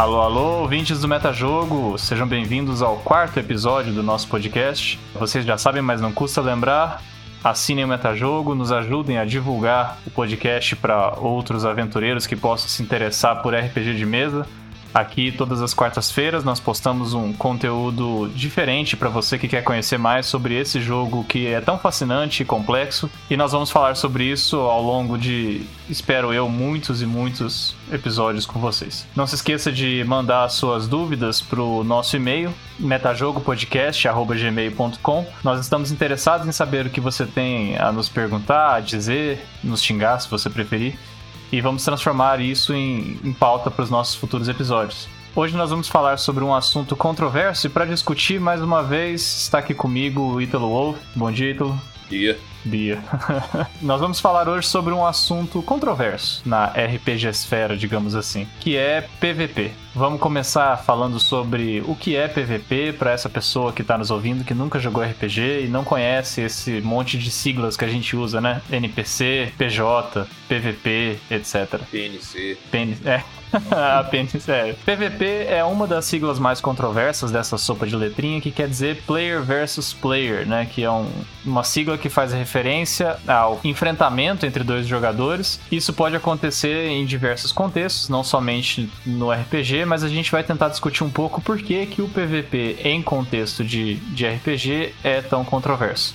Alô, alô, ouvintes do Metajogo, sejam bem-vindos ao quarto episódio do nosso podcast. Vocês já sabem, mas não custa lembrar. Assinem o Metajogo, nos ajudem a divulgar o podcast para outros aventureiros que possam se interessar por RPG de mesa. Aqui, todas as quartas-feiras, nós postamos um conteúdo diferente para você que quer conhecer mais sobre esse jogo que é tão fascinante e complexo. E nós vamos falar sobre isso ao longo de, espero eu, muitos e muitos episódios com vocês. Não se esqueça de mandar suas dúvidas para o nosso e-mail, metajogopodcast.gmail.com. Nós estamos interessados em saber o que você tem a nos perguntar, a dizer, nos xingar, se você preferir e vamos transformar isso em, em pauta para os nossos futuros episódios. Hoje nós vamos falar sobre um assunto controverso e para discutir mais uma vez está aqui comigo o Ítalo Wolf. Bom dia, Ítalo. Dia. Dia. Nós vamos falar hoje sobre um assunto controverso na RPG esfera, digamos assim, que é PVP. Vamos começar falando sobre o que é PVP para essa pessoa que está nos ouvindo que nunca jogou RPG e não conhece esse monte de siglas que a gente usa, né? NPC, PJ, PVP, etc. PNC. PN... É. a PNC. É. PVP é uma das siglas mais controversas dessa sopa de letrinha que quer dizer Player versus Player, né? Que é um, uma sigla que faz referência ao enfrentamento entre dois jogadores. Isso pode acontecer em diversos contextos, não somente no RPG, mas a gente vai tentar discutir um pouco por que, que o PVP em contexto de, de RPG é tão controverso.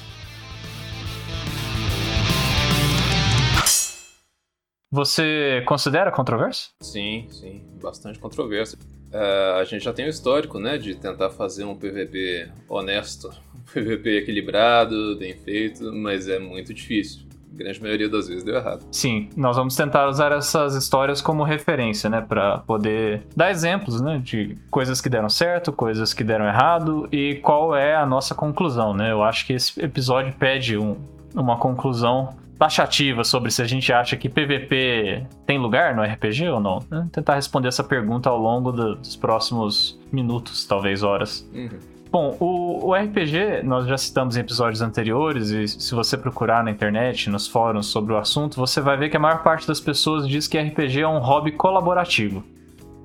Você considera controverso? Sim, sim, bastante controverso. Uh, a gente já tem o histórico, né, de tentar fazer um PVP honesto, um PVP equilibrado, bem feito, mas é muito difícil. A grande maioria das vezes deu errado. Sim, nós vamos tentar usar essas histórias como referência, né, para poder dar exemplos, né, de coisas que deram certo, coisas que deram errado e qual é a nossa conclusão, né? Eu acho que esse episódio pede um, uma conclusão taxativa sobre se a gente acha que PVP tem lugar no RPG ou não. Né? Tentar responder essa pergunta ao longo do, dos próximos minutos, talvez horas. Uhum. Bom, o, o, RPG, nós já citamos em episódios anteriores, e se você procurar na internet, nos fóruns sobre o assunto, você vai ver que a maior parte das pessoas diz que RPG é um hobby colaborativo.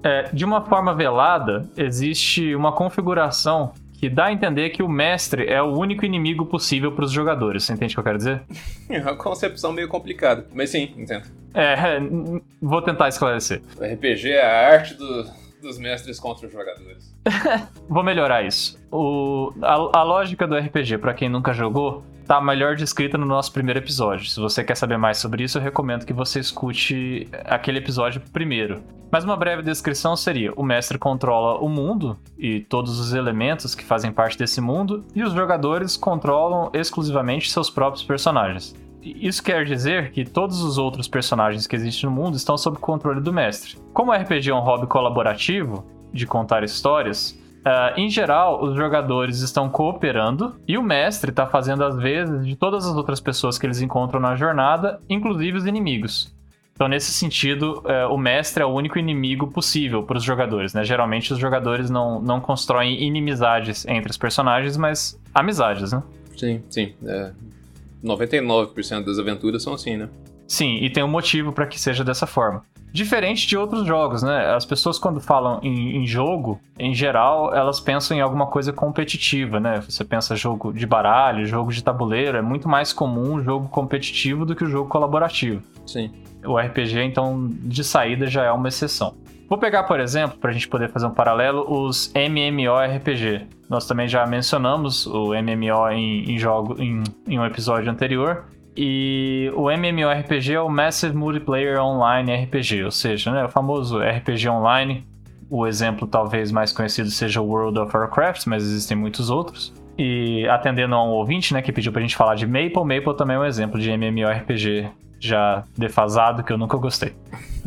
É, de uma forma velada, existe uma configuração que dá a entender que o mestre é o único inimigo possível para os jogadores. Você entende o que eu quero dizer? É uma concepção meio complicada, mas sim, entendo. É, vou tentar esclarecer. O RPG é a arte do, dos mestres contra os jogadores. vou melhorar isso. O, a, a lógica do RPG, para quem nunca jogou, tá melhor descrita no nosso primeiro episódio. Se você quer saber mais sobre isso, eu recomendo que você escute aquele episódio primeiro. Mas uma breve descrição seria: o mestre controla o mundo e todos os elementos que fazem parte desse mundo, e os jogadores controlam exclusivamente seus próprios personagens. Isso quer dizer que todos os outros personagens que existem no mundo estão sob controle do mestre. Como o RPG é um hobby colaborativo, de contar histórias, Uh, em geral, os jogadores estão cooperando e o mestre está fazendo as vezes de todas as outras pessoas que eles encontram na jornada, inclusive os inimigos. Então, nesse sentido, uh, o mestre é o único inimigo possível para os jogadores. Né? Geralmente, os jogadores não, não constroem inimizades entre os personagens, mas amizades, né? Sim, sim. É, 99% das aventuras são assim, né? Sim, e tem um motivo para que seja dessa forma. Diferente de outros jogos, né? As pessoas, quando falam em, em, jogo, em geral, elas pensam em alguma coisa competitiva, né? Você pensa jogo de baralho, jogo de tabuleiro, é muito mais comum o jogo competitivo do que o jogo colaborativo. Sim. O RPG, então, de saída já é uma exceção. Vou pegar, por exemplo, para a gente poder fazer um paralelo, os MMORPG. Nós também já mencionamos o MMO em, em jogo em, em um episódio anterior. E o MMORPG é o Massive Multiplayer Online RPG, ou seja, né, o famoso RPG online. O exemplo talvez mais conhecido seja o World of Warcraft, mas existem muitos outros. E atendendo a um ouvinte, né, que pediu pra gente falar de Maple, Maple também é um exemplo de MMORPG já defasado que eu nunca gostei.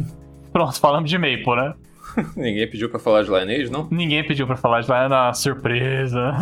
Pronto, falamos de Maple, né? Ninguém pediu para falar de Lineage, não? Ninguém pediu para falar de Lineage, não, surpresa.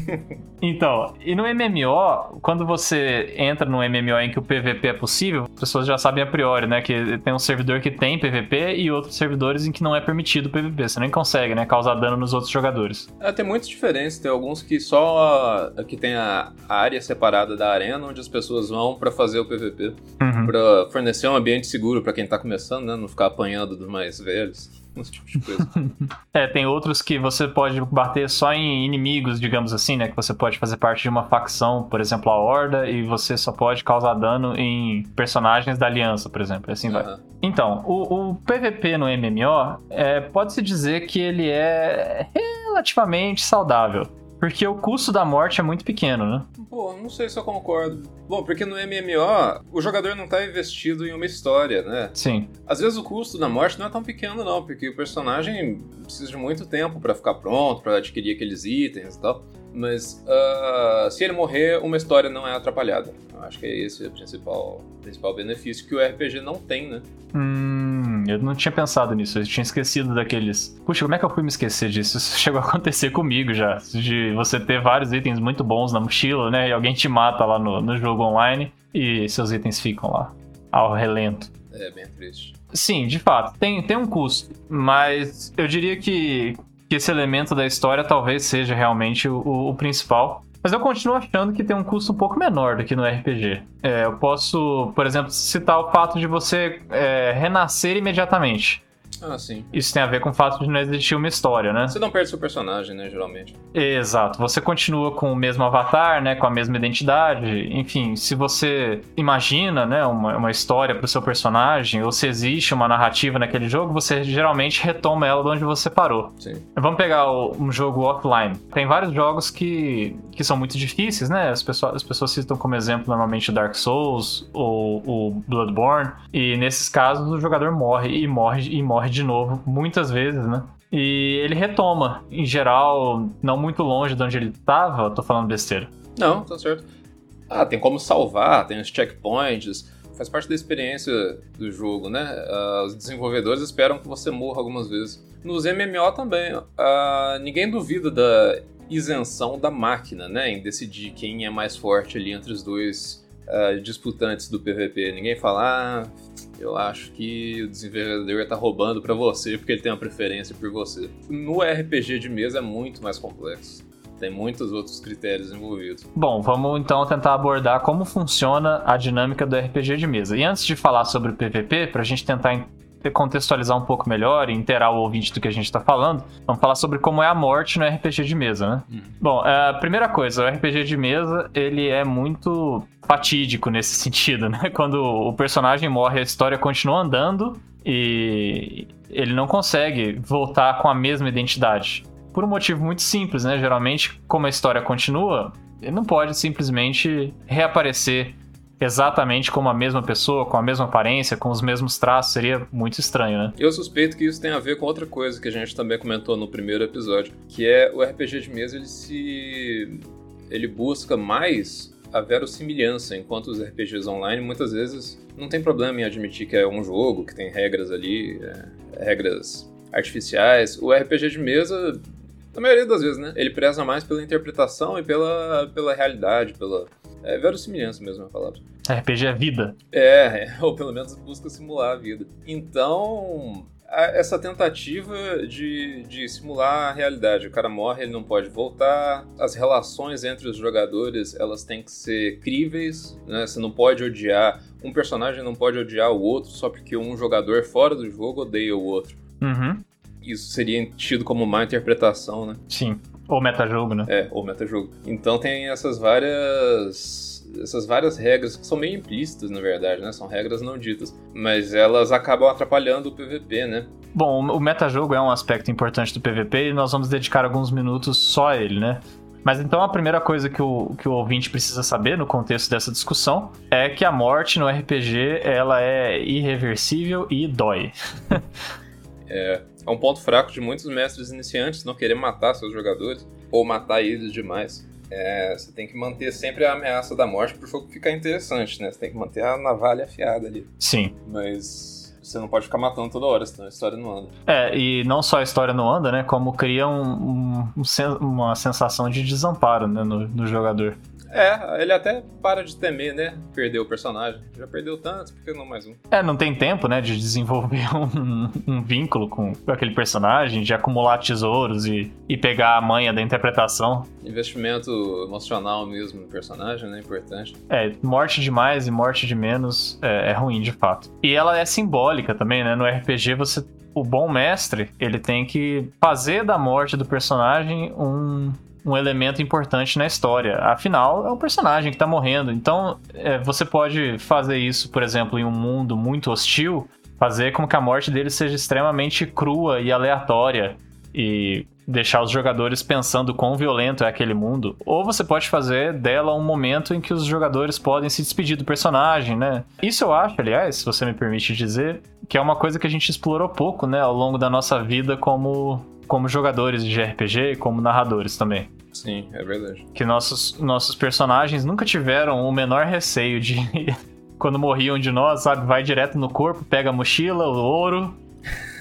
então, e no MMO, quando você entra no MMO em que o PVP é possível, as pessoas já sabem a priori, né, que tem um servidor que tem PVP e outros servidores em que não é permitido PVP. Você nem consegue, né, causar dano nos outros jogadores. É, tem muitas diferenças. Tem alguns que só que tem a área separada da arena onde as pessoas vão para fazer o PVP, uhum. para fornecer um ambiente seguro para quem tá começando, né, não ficar apanhando dos mais velhos. esse tipo de coisa. é, tem outros que você pode bater só em inimigos, digamos assim, né? Que você pode fazer parte de uma facção, por exemplo, a Horda, e você só pode causar dano em personagens da Aliança, por exemplo. Assim uhum. vai. Então, o, o, PVP no MMO, é, pode-se dizer que ele é relativamente saudável. Porque o custo da morte é muito pequeno, né? Pô, não sei se eu concordo. Bom, porque no MMO, o jogador não tá investido em uma história, né? Sim. Às vezes o custo da morte não é tão pequeno, não, porque o personagem precisa de muito tempo para ficar pronto, para adquirir aqueles itens e tal. Mas uh, se ele morrer, uma história não é atrapalhada. Eu acho que é esse o principal, principal benefício que o RPG não tem, né? Hum, eu não tinha pensado nisso, eu tinha esquecido daqueles. Puxa, como é que eu fui me esquecer disso? Isso chegou a acontecer comigo já. De você ter vários itens muito bons na mochila, né? E alguém te mata lá no, no jogo online e seus itens ficam lá, ao relento. É bem triste. Sim, de fato, tem, tem um custo, mas eu diria que que esse elemento da história talvez seja realmente o, o principal. Mas eu continuo achando que tem um custo um pouco menor do que no RPG. É, eu posso, por exemplo, citar o fato de você é, renascer imediatamente. Ah, sim. Isso tem a ver com o fato de não existir uma história, né? Você não perde seu personagem, né, geralmente. Exato. Você continua com o mesmo avatar, né, com a mesma identidade. Enfim, se você imagina, né, uma, uma história pro seu personagem, ou se existe uma narrativa naquele jogo, você geralmente retoma ela de onde você parou. Sim. Vamos pegar o, um jogo offline. Tem vários jogos que, que são muito difíceis, né? As pessoas, as pessoas citam como exemplo normalmente Dark Souls ou o Bloodborne. E nesses casos o jogador morre e morre e morre de novo, muitas vezes, né? E ele retoma, em geral, não muito longe de onde ele estava. Tô falando besteira. Não, tá certo. Ah, tem como salvar, tem os checkpoints, faz parte da experiência do jogo, né? Uh, os desenvolvedores esperam que você morra algumas vezes. Nos MMO também, uh, ninguém duvida da isenção da máquina, né? Em decidir quem é mais forte ali entre os dois uh, disputantes do PVP. Ninguém fala, ah, eu acho que o desenvolvedor tá roubando para você porque ele tem uma preferência por você. No RPG de mesa é muito mais complexo. Tem muitos outros critérios envolvidos. Bom, vamos então tentar abordar como funciona a dinâmica do RPG de mesa. E antes de falar sobre o PVP, para a gente tentar contextualizar um pouco melhor e inteirar o ouvinte do que a gente está falando, vamos falar sobre como é a morte no RPG de mesa, né? Uhum. Bom, é, a primeira coisa, o RPG de mesa, ele é muito fatídico nesse sentido, né? Quando o personagem morre, a história continua andando e ele não consegue voltar com a mesma identidade. Por um motivo muito simples, né? Geralmente, como a história continua, ele não pode simplesmente reaparecer exatamente como a mesma pessoa, com a mesma aparência, com os mesmos traços, seria muito estranho, né? Eu suspeito que isso tem a ver com outra coisa que a gente também comentou no primeiro episódio, que é o RPG de mesa, ele se ele busca mais a verossimilhança, enquanto os RPGs online muitas vezes não tem problema em admitir que é um jogo, que tem regras ali, é, regras artificiais. O RPG de mesa, na maioria das vezes, né? Ele preza mais pela interpretação e pela, pela realidade, pela é verossimilhança mesmo a palavra. RPG é vida. É, ou pelo menos busca simular a vida. Então, essa tentativa de, de simular a realidade. O cara morre, ele não pode voltar. As relações entre os jogadores, elas têm que ser críveis, né? Você não pode odiar... Um personagem não pode odiar o outro só porque um jogador fora do jogo odeia o outro. Uhum. Isso seria tido como má interpretação, né? Sim. Ou metajogo, né? É, ou metajogo. Então tem essas várias essas várias regras que são meio implícitas, na verdade, né? São regras não ditas, mas elas acabam atrapalhando o PVP, né? Bom, o metajogo é um aspecto importante do PVP e nós vamos dedicar alguns minutos só a ele, né? Mas então a primeira coisa que o, que o ouvinte precisa saber no contexto dessa discussão é que a morte no RPG ela é irreversível e dói. é, é um ponto fraco de muitos mestres iniciantes não querer matar seus jogadores ou matar eles demais. É, você tem que manter sempre a ameaça da morte pro jogo ficar interessante, né? Você tem que manter a navalha afiada ali. Sim. Mas você não pode ficar matando toda hora, senão a história não anda. É, e não só a história não anda, né? Como cria um, um, uma sensação de desamparo né, no, no jogador. É, ele até para de temer, né? Perder o personagem. Já perdeu tanto, por que não mais um? É, não tem tempo, né, de desenvolver um, um vínculo com aquele personagem, de acumular tesouros e, e pegar a manha da interpretação. Investimento emocional mesmo no personagem, né? Importante. É, morte de mais e morte de menos é, é ruim, de fato. E ela é simbólica também, né? No RPG você o bom mestre, ele tem que fazer da morte do personagem um, um elemento importante na história. Afinal, é um personagem que tá morrendo. Então, é, você pode fazer isso, por exemplo, em um mundo muito hostil, fazer com que a morte dele seja extremamente crua e aleatória e deixar os jogadores pensando quão violento é aquele mundo. Ou você pode fazer dela um momento em que os jogadores podem se despedir do personagem, né? Isso eu acho, aliás, se você me permite dizer, que é uma coisa que a gente explorou pouco, né, ao longo da nossa vida como como jogadores de RPG e como narradores também. Sim, é verdade. Que nossos, nossos personagens nunca tiveram o menor receio de quando morriam de nós, sabe? Vai direto no corpo, pega a mochila, o ouro.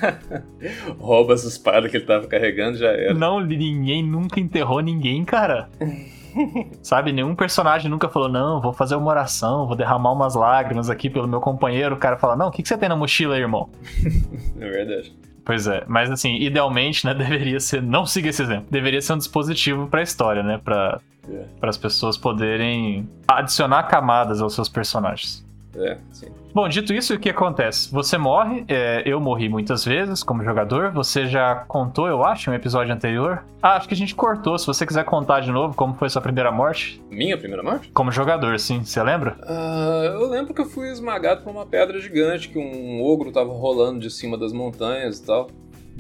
Rouba as espadas que ele tava carregando, já era. Não, ninguém nunca enterrou ninguém, cara. Sabe, nenhum personagem nunca falou, não, vou fazer uma oração, vou derramar umas lágrimas aqui pelo meu companheiro. O cara fala, não, o que, que você tem na mochila irmão? é verdade. Pois é, mas assim, idealmente, né, deveria ser, não siga esse exemplo, deveria ser um dispositivo para a história, né, para é. as pessoas poderem adicionar camadas aos seus personagens. É, sim. Bom, dito isso, o que acontece? Você morre, é, eu morri muitas vezes como jogador, você já contou, eu acho, em um episódio anterior. Ah, acho que a gente cortou, se você quiser contar de novo como foi sua primeira morte. Minha primeira morte? Como jogador, sim, você lembra? Uh, eu lembro que eu fui esmagado por uma pedra gigante, que um ogro tava rolando de cima das montanhas e tal.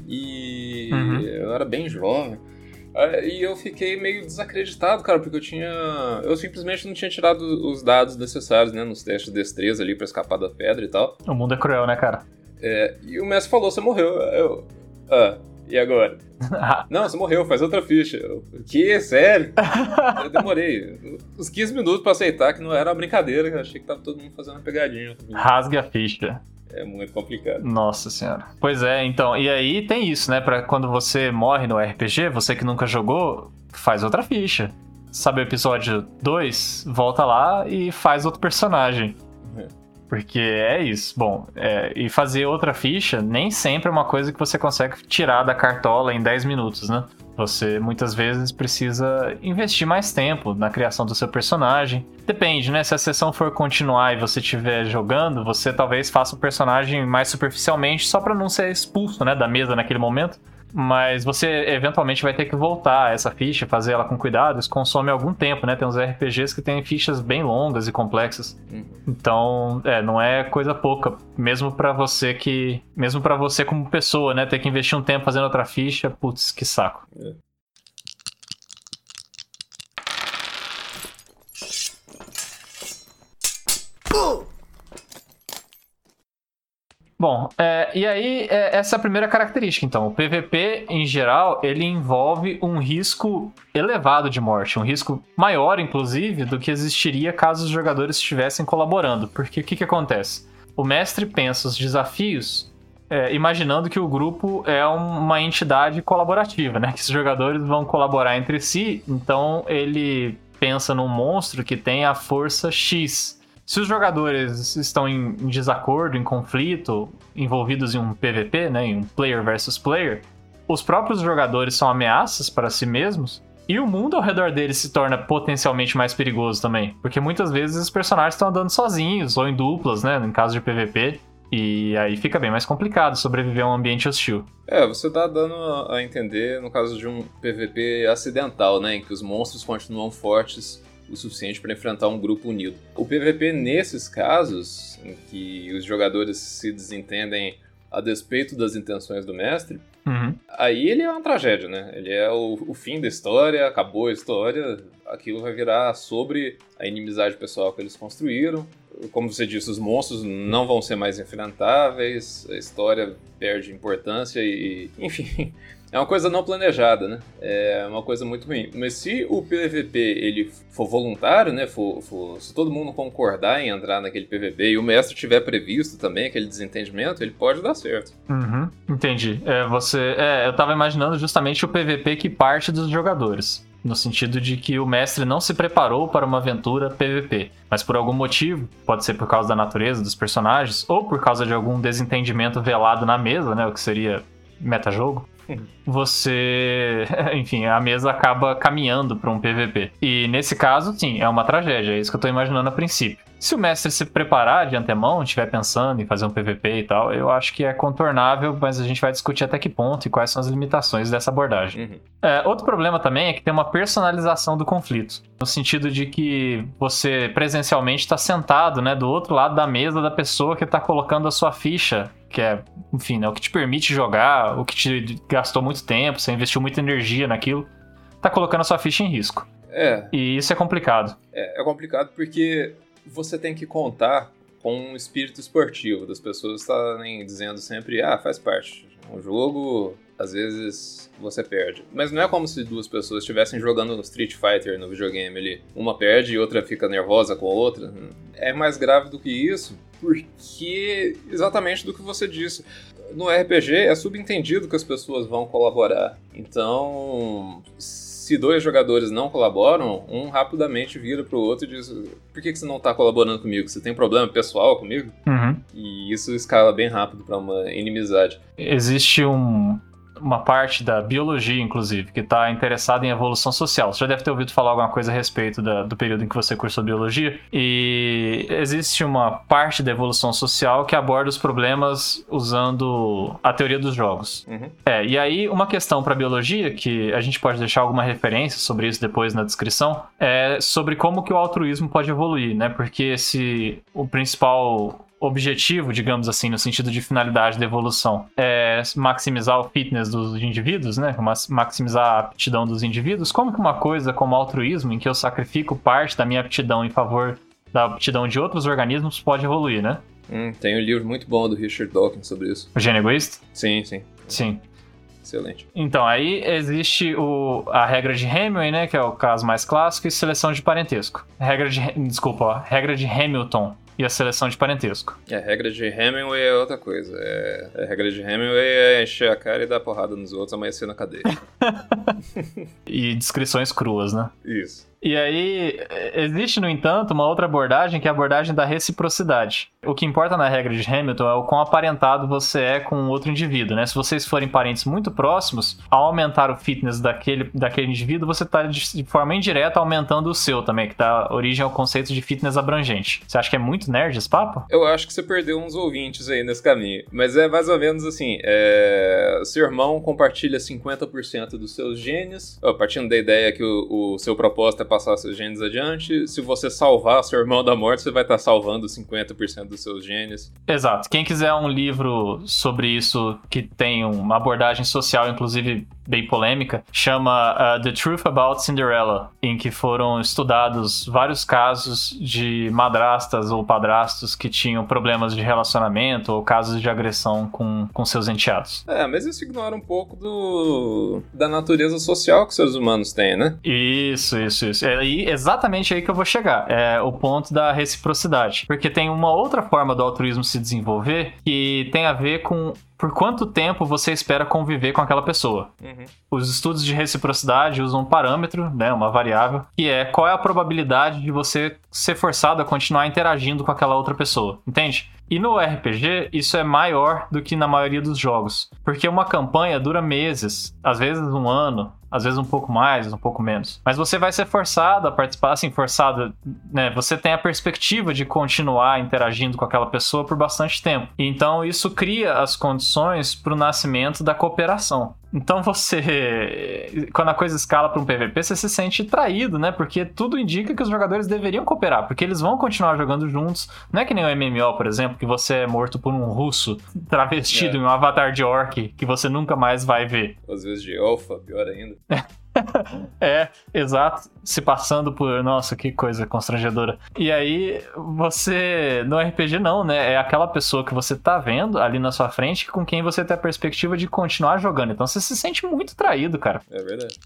E uhum. eu era bem jovem. É, e eu fiquei meio desacreditado, cara, porque eu tinha. Eu simplesmente não tinha tirado os dados necessários, né, nos testes de destreza ali pra escapar da pedra e tal. O mundo é cruel, né, cara? É, e o mestre falou: você morreu. Eu. Ah, e agora? não, você morreu, faz outra ficha. Eu, que? Sério? eu demorei uns 15 minutos pra aceitar que não era uma brincadeira, eu achei que tava todo mundo fazendo uma pegadinha. Rasgue a ficha. É muito complicado. Nossa senhora. Pois é, então, e aí tem isso, né? Para quando você morre no RPG, você que nunca jogou, faz outra ficha. Sabe o episódio 2? Volta lá e faz outro personagem. Porque é isso. Bom, é, e fazer outra ficha nem sempre é uma coisa que você consegue tirar da cartola em 10 minutos, né? Você muitas vezes precisa investir mais tempo na criação do seu personagem. Depende, né? Se a sessão for continuar e você estiver jogando, você talvez faça o personagem mais superficialmente só para não ser expulso, né, da mesa naquele momento. Mas você eventualmente vai ter que voltar a essa ficha, fazer ela com cuidado. Isso consome algum tempo, né? Tem uns RPGs que têm fichas bem longas e complexas. Uhum. Então, é, não é coisa pouca. Mesmo para você que. Mesmo para você como pessoa, né? Ter que investir um tempo fazendo outra ficha, putz, que saco. É. Bom, é, e aí é, essa é a primeira característica. Então, o PVP em geral ele envolve um risco elevado de morte, um risco maior, inclusive, do que existiria caso os jogadores estivessem colaborando. Porque o que, que acontece? O mestre pensa os desafios é, imaginando que o grupo é uma entidade colaborativa, né? Que os jogadores vão colaborar entre si. Então ele pensa num monstro que tem a força X se os jogadores estão em, em, desacordo, em conflito, envolvidos em um PVP, né, em um player versus player, os próprios jogadores são ameaças para si mesmos e o mundo ao redor deles se torna potencialmente mais perigoso também, porque muitas vezes os personagens estão andando sozinhos ou em duplas, né, em caso de PVP. E aí fica bem mais complicado sobreviver a um ambiente hostil. É, você tá dando a entender no caso de um PVP acidental, né? Em que os monstros continuam fortes o suficiente para enfrentar um grupo unido. O PVP, nesses casos, em que os jogadores se desentendem a despeito das intenções do mestre, uhum. aí ele é uma tragédia, né? Ele é o, o, fim da história, acabou a história, aquilo vai virar sobre a inimizade pessoal que eles construíram. Como você disse, os monstros não vão ser mais enfrentáveis, a história perde importância e, enfim, é uma coisa não planejada, né? É uma coisa muito ruim. Mas se o PVP ele for voluntário, né? For, for, se todo mundo concordar em entrar naquele PVP e o mestre tiver previsto também aquele desentendimento, ele pode dar certo. Uhum, entendi. É, você, é, eu tava imaginando justamente o PVP que parte dos jogadores. No sentido de que o mestre não se preparou para uma aventura PVP, mas por algum motivo, pode ser por causa da natureza dos personagens, ou por causa de algum desentendimento velado na mesa, né? O que seria metajogo, você, enfim, a mesa acaba caminhando para um PVP. E nesse caso, sim, é uma tragédia, é isso que eu tô imaginando a princípio. Se o mestre se preparar de antemão, estiver pensando em fazer um PVP e tal, eu acho que é contornável, mas a gente vai discutir até que ponto e quais são as limitações dessa abordagem. Uhum. É, outro problema também é que tem uma personalização do conflito, no sentido de que você presencialmente está sentado né, do outro lado da mesa da pessoa que está colocando a sua ficha que é, enfim, né, o que te permite jogar, o que te gastou muito tempo, você investiu muita energia naquilo, tá colocando a sua ficha em risco. É. E isso é complicado. É, é complicado porque você tem que contar com um espírito esportivo das pessoas estarem dizendo sempre, ah, faz parte. Um jogo, às vezes você perde. Mas não é como se duas pessoas estivessem jogando no Street Fighter no videogame ali. Uma perde e outra fica nervosa com a outra. É mais grave do que isso, porque exatamente do que você disse. No RPG é subentendido que as pessoas vão colaborar. Então, se dois jogadores não colaboram, um rapidamente vira pro outro e diz: Por que, que você não tá colaborando comigo? Você tem problema pessoal comigo? Uhum. E isso escala bem rápido para uma inimizade. Existe um, uma parte da biologia, inclusive, que está interessada em evolução social. Você já deve ter ouvido falar alguma coisa a respeito da, do período em que você cursou biologia. E existe uma parte da evolução social que aborda os problemas usando a teoria dos jogos. Uhum. É, e aí, uma questão para biologia, que a gente pode deixar alguma referência sobre isso depois na descrição, é sobre como que o altruísmo pode evoluir, né? Porque se o principal objetivo, digamos assim, no sentido de finalidade da evolução, é maximizar o fitness dos indivíduos, né? Maximizar a aptidão dos indivíduos. Como que uma coisa como altruísmo, em que eu sacrifico parte da minha aptidão em favor da aptidão de outros organismos, pode evoluir, né? Hum, tem um livro muito bom do Richard Dawkins sobre isso. O gênio egoísta? Sim, sim. Sim. Excelente. Então, aí existe o, a regra de Hamilton, né, que é o caso mais clássico, e seleção de parentesco. Regra de, desculpa, ó, regra de Hamilton, e a seleção de parentesco. É, a regra de Hemingway é outra coisa. É, a regra de Hemingway é encher a cara e dar porrada nos outros, amanhecer na cadeia. e descrições cruas, né? Isso. E aí, existe, no entanto, uma outra abordagem que é a abordagem da reciprocidade. O que importa na regra de Hamilton é o quão aparentado você é com outro indivíduo, né? Se vocês forem parentes muito próximos, ao aumentar o fitness daquele, daquele indivíduo, você está de forma indireta aumentando o seu também, que dá origem ao conceito de fitness abrangente. Você acha que é muito nerd esse papo? Eu acho que você perdeu uns ouvintes aí nesse caminho. Mas é mais ou menos assim: é... seu irmão compartilha 50% dos seus genes, partindo da ideia que o, o seu propósito é passar seus genes adiante. Se você salvar seu irmão da morte, você vai estar salvando 50% dos seus genes. Exato. Quem quiser um livro sobre isso que tem uma abordagem social, inclusive bem polêmica, chama uh, The Truth About Cinderella, em que foram estudados vários casos de madrastas ou padrastos que tinham problemas de relacionamento ou casos de agressão com, com seus enteados. É, mas isso ignora um pouco do da natureza social que os seres humanos têm, né? Isso, isso, isso. É aí, exatamente aí que eu vou chegar. É o ponto da reciprocidade. Porque tem uma outra forma do altruísmo se desenvolver que tem a ver com por quanto tempo você espera conviver com aquela pessoa. Uhum. Os estudos de reciprocidade usam um parâmetro, né, uma variável, que é qual é a probabilidade de você ser forçado a continuar interagindo com aquela outra pessoa, entende? E no RPG, isso é maior do que na maioria dos jogos. Porque uma campanha dura meses, às vezes um ano, às vezes um pouco mais, um pouco menos. Mas você vai ser forçado a participar, assim, forçado, né? Você tem a perspectiva de continuar interagindo com aquela pessoa por bastante tempo. Então isso cria as condições para o nascimento da cooperação. Então você, quando a coisa escala para um PVP, você se sente traído, né? Porque tudo indica que os jogadores deveriam cooperar, porque eles vão continuar jogando juntos. Não é que nem o MMO, por exemplo, que você é morto por um russo travestido é. em um avatar de orc que você nunca mais vai ver. Às vezes de alfa, pior ainda. é, exato. Se passando por. Nossa, que coisa constrangedora. E aí, você. No RPG, não, né? É aquela pessoa que você tá vendo ali na sua frente com quem você tem a perspectiva de continuar jogando. Então você se sente muito traído, cara. É verdade.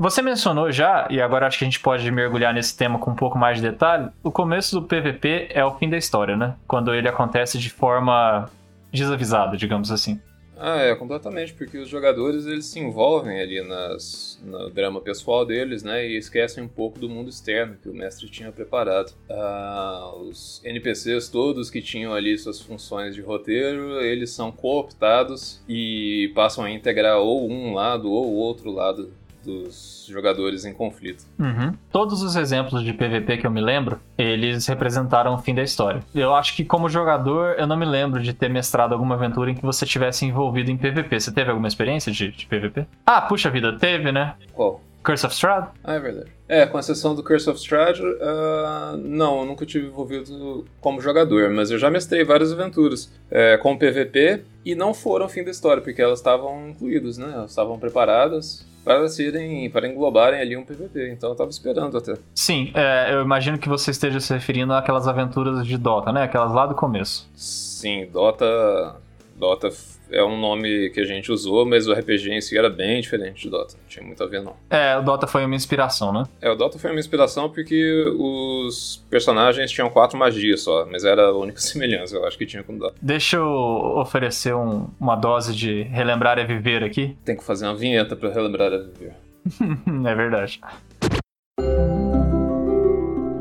Você mencionou já, e agora acho que a gente pode mergulhar nesse tema com um pouco mais de detalhe, o começo do PVP é o fim da história, né? Quando ele acontece de forma desavisada, digamos assim. Ah, é, completamente, porque os jogadores eles se envolvem ali nas, no drama pessoal deles, né, e esquecem um pouco do mundo externo que o mestre tinha preparado. Ah, os NPCs todos que tinham ali suas funções de roteiro, eles são cooptados e passam a integrar ou um lado ou outro lado dos jogadores em conflito. Uhum. Todos os exemplos de PVP que eu me lembro, eles representaram o fim da história. Eu acho que como jogador, eu não me lembro de ter mestrado alguma aventura em que você tivesse envolvido em PVP. Você teve alguma experiência de, de PVP? Ah, puxa vida, teve, né? Qual? Curse of Strahd? Ah, é verdade. É, com exceção do Curse of Strahd, uh, não, eu nunca tive envolvido como jogador, mas eu já mestrei várias aventuras é, com PVP e não foram fim da história, porque elas estavam incluídas, né? Elas estavam preparadas para serem, para englobarem ali um PVP. Então eu tava esperando até. Sim, é, eu imagino que você esteja se referindo àquelas aventuras de Dota, né? Aquelas lá do começo. Sim, Dota. Dota é um nome que a gente usou, mas o RPG em si era bem diferente de Dota. Não tinha muito a ver, não. É, o Dota foi uma inspiração, né? É, o Dota foi uma inspiração porque os personagens tinham quatro magias só, mas era a única semelhança, eu acho que tinha com o Dota. Deixa eu oferecer um, uma dose de relembrar é viver aqui. Tem que fazer uma vinheta para relembrar é viver. é verdade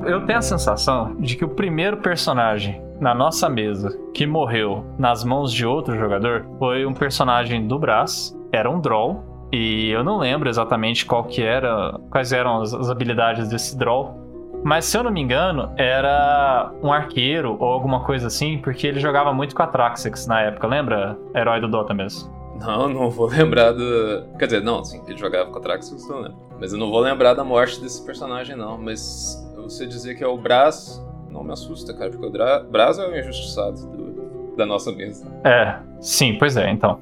eu tenho a sensação de que o primeiro personagem na nossa mesa que morreu nas mãos de outro jogador foi um personagem do Brás, era um Droll, e eu não lembro exatamente qual que era, quais eram as, as habilidades desse Droll. Mas se eu não me engano, era um arqueiro ou alguma coisa assim, porque ele jogava muito com a Traxx na época, lembra? Herói do Dota mesmo. Não, não vou lembrar do. Quer dizer, não, sim, ele jogava com a Traxxas, não lembro. Mas eu não vou lembrar da morte desse personagem, não. Mas você dizer que é o Brás não me assusta, cara, porque o Brás é o injustiçado do, da nossa mesa. É, sim, pois é, então.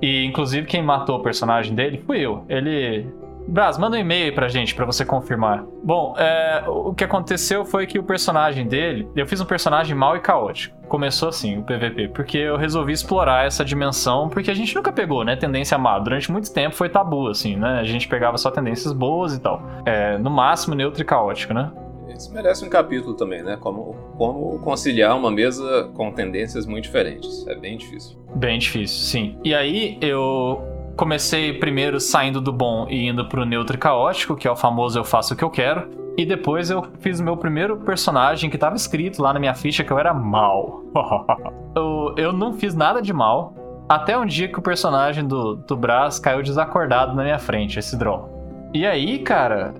E inclusive quem matou o personagem dele fui eu. Ele. Brás, manda um e-mail pra gente pra você confirmar. Bom, é, o que aconteceu foi que o personagem dele. Eu fiz um personagem mau e caótico. Começou assim, o PVP, porque eu resolvi explorar essa dimensão, porque a gente nunca pegou, né, tendência má. Durante muito tempo foi tabu, assim, né? A gente pegava só tendências boas e tal. É, no máximo neutro e caótico, né? Isso merece um capítulo também, né? Como, como conciliar uma mesa com tendências muito diferentes. É bem difícil. Bem difícil, sim. E aí eu comecei primeiro saindo do bom e indo pro neutro e caótico, que é o famoso eu faço o que eu quero. E depois eu fiz o meu primeiro personagem que tava escrito lá na minha ficha que eu era mal. eu, eu não fiz nada de mal. Até um dia que o personagem do, do Brás caiu desacordado na minha frente, esse draw. E aí, cara,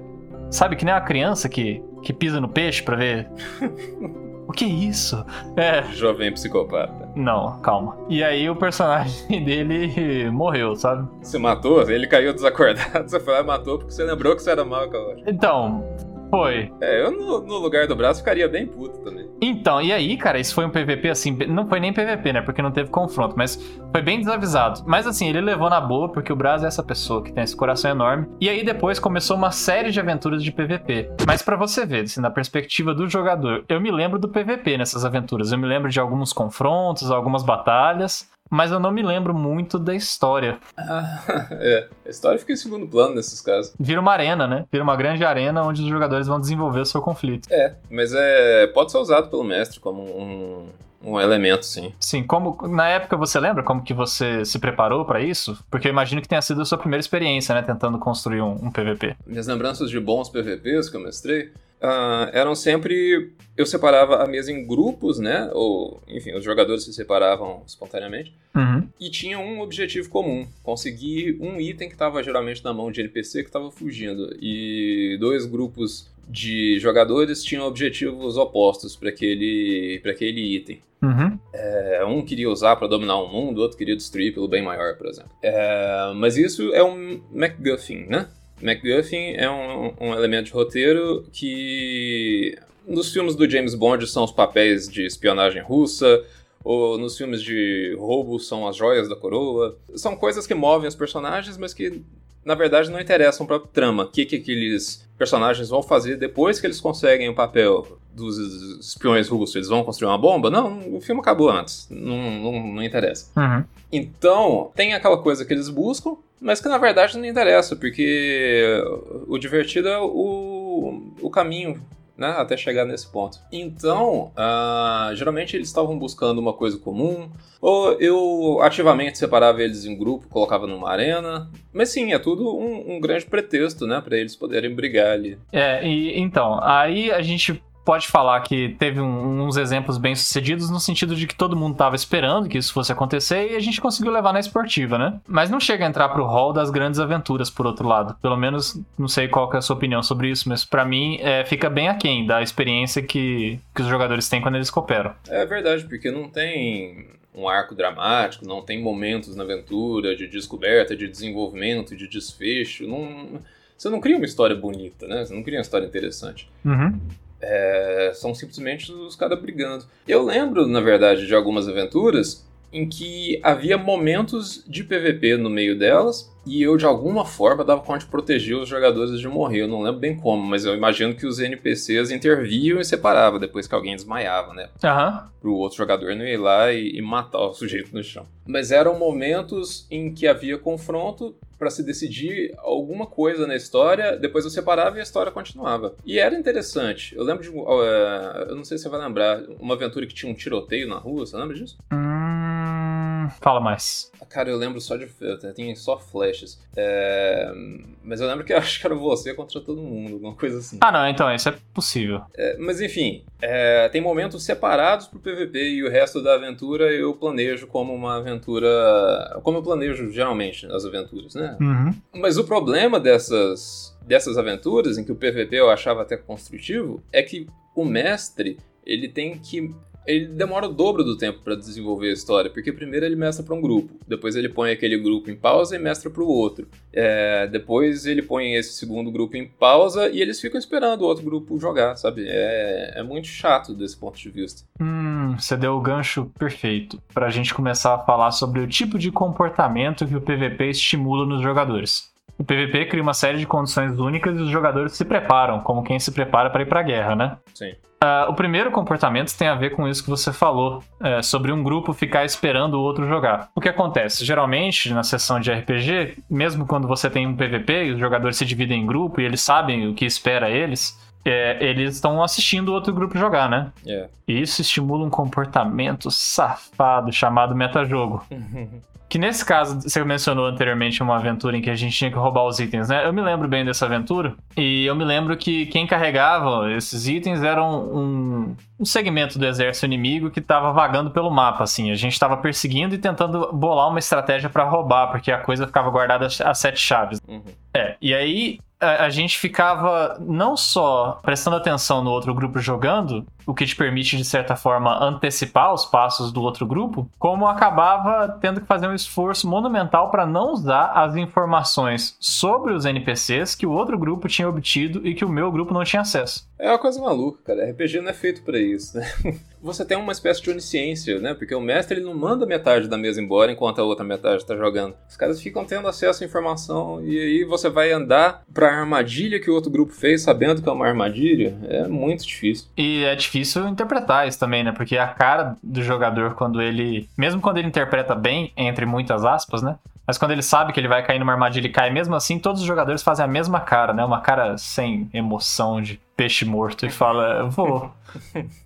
sabe que nem uma criança que que pisa no peixe pra ver. o que é isso? É. Jovem psicopata. Não, calma. E aí o personagem dele morreu, sabe? Você matou? Ele caiu desacordado. Você foi lá e matou porque você lembrou que você era mal, cara. Então, foi. É, eu no, no, lugar do braço ficaria bem puto também. Então, e aí, cara, isso foi um PVP assim. Não foi nem PVP, né? Porque não teve confronto, mas foi bem desavisado. Mas assim, ele levou na boa, porque o Braz é essa pessoa que tem esse coração enorme. E aí depois começou uma série de aventuras de PVP. Mas para você ver, assim, na perspectiva do jogador, eu me lembro do PVP nessas aventuras. Eu me lembro de alguns confrontos, algumas batalhas mas eu não me lembro muito da história. Ah, é, a história fica em segundo plano nesses casos. Vira uma arena, né? Vira uma grande arena onde os jogadores vão desenvolver o seu conflito. É, mas é pode ser usado pelo mestre como um, um elemento, sim. Sim, como na época você lembra como que você se preparou para isso? Porque eu imagino que tenha sido a sua primeira experiência, né, tentando construir um, um PVP. Minhas lembranças de bons PVPs que eu mestrei uh, eram sempre. Eu separava a mesa em grupos, né? Ou, enfim, os jogadores se separavam espontaneamente. Uhum. E tinham um objetivo comum: conseguir um item que estava geralmente na mão de NPC que estava fugindo. E dois grupos de jogadores tinham objetivos opostos para aquele, aquele item. Uhum. É, um queria usar para dominar o mundo, outro queria destruir pelo bem maior, por exemplo. É, mas isso é um MacGuffin, né? MacGuffin é um, um elemento de roteiro que nos filmes do James Bond são os papéis de espionagem russa, ou nos filmes de roubo são as joias da coroa. São coisas que movem os personagens, mas que na verdade não interessam para a trama. O que, que aqueles personagens vão fazer depois que eles conseguem o papel dos espiões russos? Eles vão construir uma bomba? Não, o filme acabou antes. Não, não, não interessa. Uhum. Então, tem aquela coisa que eles buscam, mas que na verdade não interessa, porque o divertido é o, o caminho né, até chegar nesse ponto. Então, uh, geralmente eles estavam buscando uma coisa comum, ou eu ativamente separava eles em grupo, colocava numa arena. Mas sim, é tudo um, um grande pretexto, né, para eles poderem brigar ali. É, e então, aí a gente pode falar que teve um, uns exemplos bem sucedidos no sentido de que todo mundo estava esperando que isso fosse acontecer e a gente conseguiu levar na esportiva, né? Mas não chega a entrar pro hall das grandes aventuras, por outro lado. Pelo menos, não sei qual é a sua opinião sobre isso, mas para mim é, fica bem aquém da experiência que, que os jogadores têm quando eles cooperam. É verdade, porque não tem um arco dramático, não tem momentos na aventura de descoberta, de desenvolvimento, de desfecho. Não, você não cria uma história bonita, né? Você não cria uma história interessante. Uhum. É, são simplesmente os caras brigando. Eu lembro, na verdade, de algumas aventuras em que havia momentos de PVP no meio delas e eu de alguma forma dava conta de proteger os jogadores de morrer. Eu não lembro bem como, mas eu imagino que os NPCs interviam e separavam depois que alguém desmaiava, né? Uhum. Pro outro jogador não ir lá e, e matar o sujeito no chão. Mas eram momentos em que havia confronto para se decidir alguma coisa na história, depois eu separava e a história continuava. E era interessante. Eu lembro de. Uh, eu não sei se você vai lembrar, uma aventura que tinha um tiroteio na rua, você lembra disso? Hum, fala mais. Cara, eu lembro só de. Tem só flashes. É, mas eu lembro que eu acho que era você contra todo mundo, alguma coisa assim. Ah, não, então, isso é possível. É, mas enfim, é, tem momentos separados pro PVP e o resto da aventura eu planejo como uma aventura. Como eu planejo geralmente as aventuras, né? Uhum. Mas o problema dessas, dessas aventuras, em que o PVP eu achava até construtivo, é que o mestre ele tem que ele demora o dobro do tempo para desenvolver a história, porque primeiro ele mestra para um grupo, depois ele põe aquele grupo em pausa e mestra para o outro. É, depois ele põe esse segundo grupo em pausa e eles ficam esperando o outro grupo jogar, sabe? É, é muito chato desse ponto de vista. Hum, você deu o gancho perfeito para a gente começar a falar sobre o tipo de comportamento que o PVP estimula nos jogadores. O PVP cria uma série de condições únicas e os jogadores se preparam, como quem se prepara para ir para a guerra, né? Sim. Uh, o primeiro comportamento tem a ver com isso que você falou, é, sobre um grupo ficar esperando o outro jogar. O que acontece? Geralmente, na sessão de RPG, mesmo quando você tem um PVP e os jogadores se dividem em grupo e eles sabem o que espera eles, é, eles estão assistindo o outro grupo jogar, né? Yeah. E isso estimula um comportamento safado chamado metajogo. Que nesse caso, você mencionou anteriormente uma aventura em que a gente tinha que roubar os itens, né? Eu me lembro bem dessa aventura. E eu me lembro que quem carregava esses itens eram um, um segmento do exército inimigo que estava vagando pelo mapa, assim. A gente estava perseguindo e tentando bolar uma estratégia para roubar, porque a coisa ficava guardada a sete chaves. Uhum. É, e aí a, a, gente ficava não só prestando atenção no outro grupo jogando, o que te permite, de certa forma, antecipar os passos do outro grupo, como acabava tendo que fazer um esforço monumental para não usar as informações sobre os NPCs que o outro grupo tinha obtido e que o meu grupo não tinha acesso. É uma coisa maluca, cara. RPG não é feito para isso, né? Você tem uma espécie de onisciência, né? Porque o mestre ele não manda metade da mesa embora enquanto a outra metade tá jogando. Os caras ficam tendo acesso à informação e aí você vai andar pra armadilha que o outro grupo fez sabendo que é uma armadilha. É muito difícil. E é difícil interpretar isso também, né? Porque a cara do jogador quando ele, mesmo quando ele interpreta bem, entre muitas aspas, né? Mas quando ele sabe que ele vai cair numa armadilha e cai mesmo assim, todos os jogadores fazem a mesma cara, né? Uma cara sem emoção de peixe morto e fala, vou.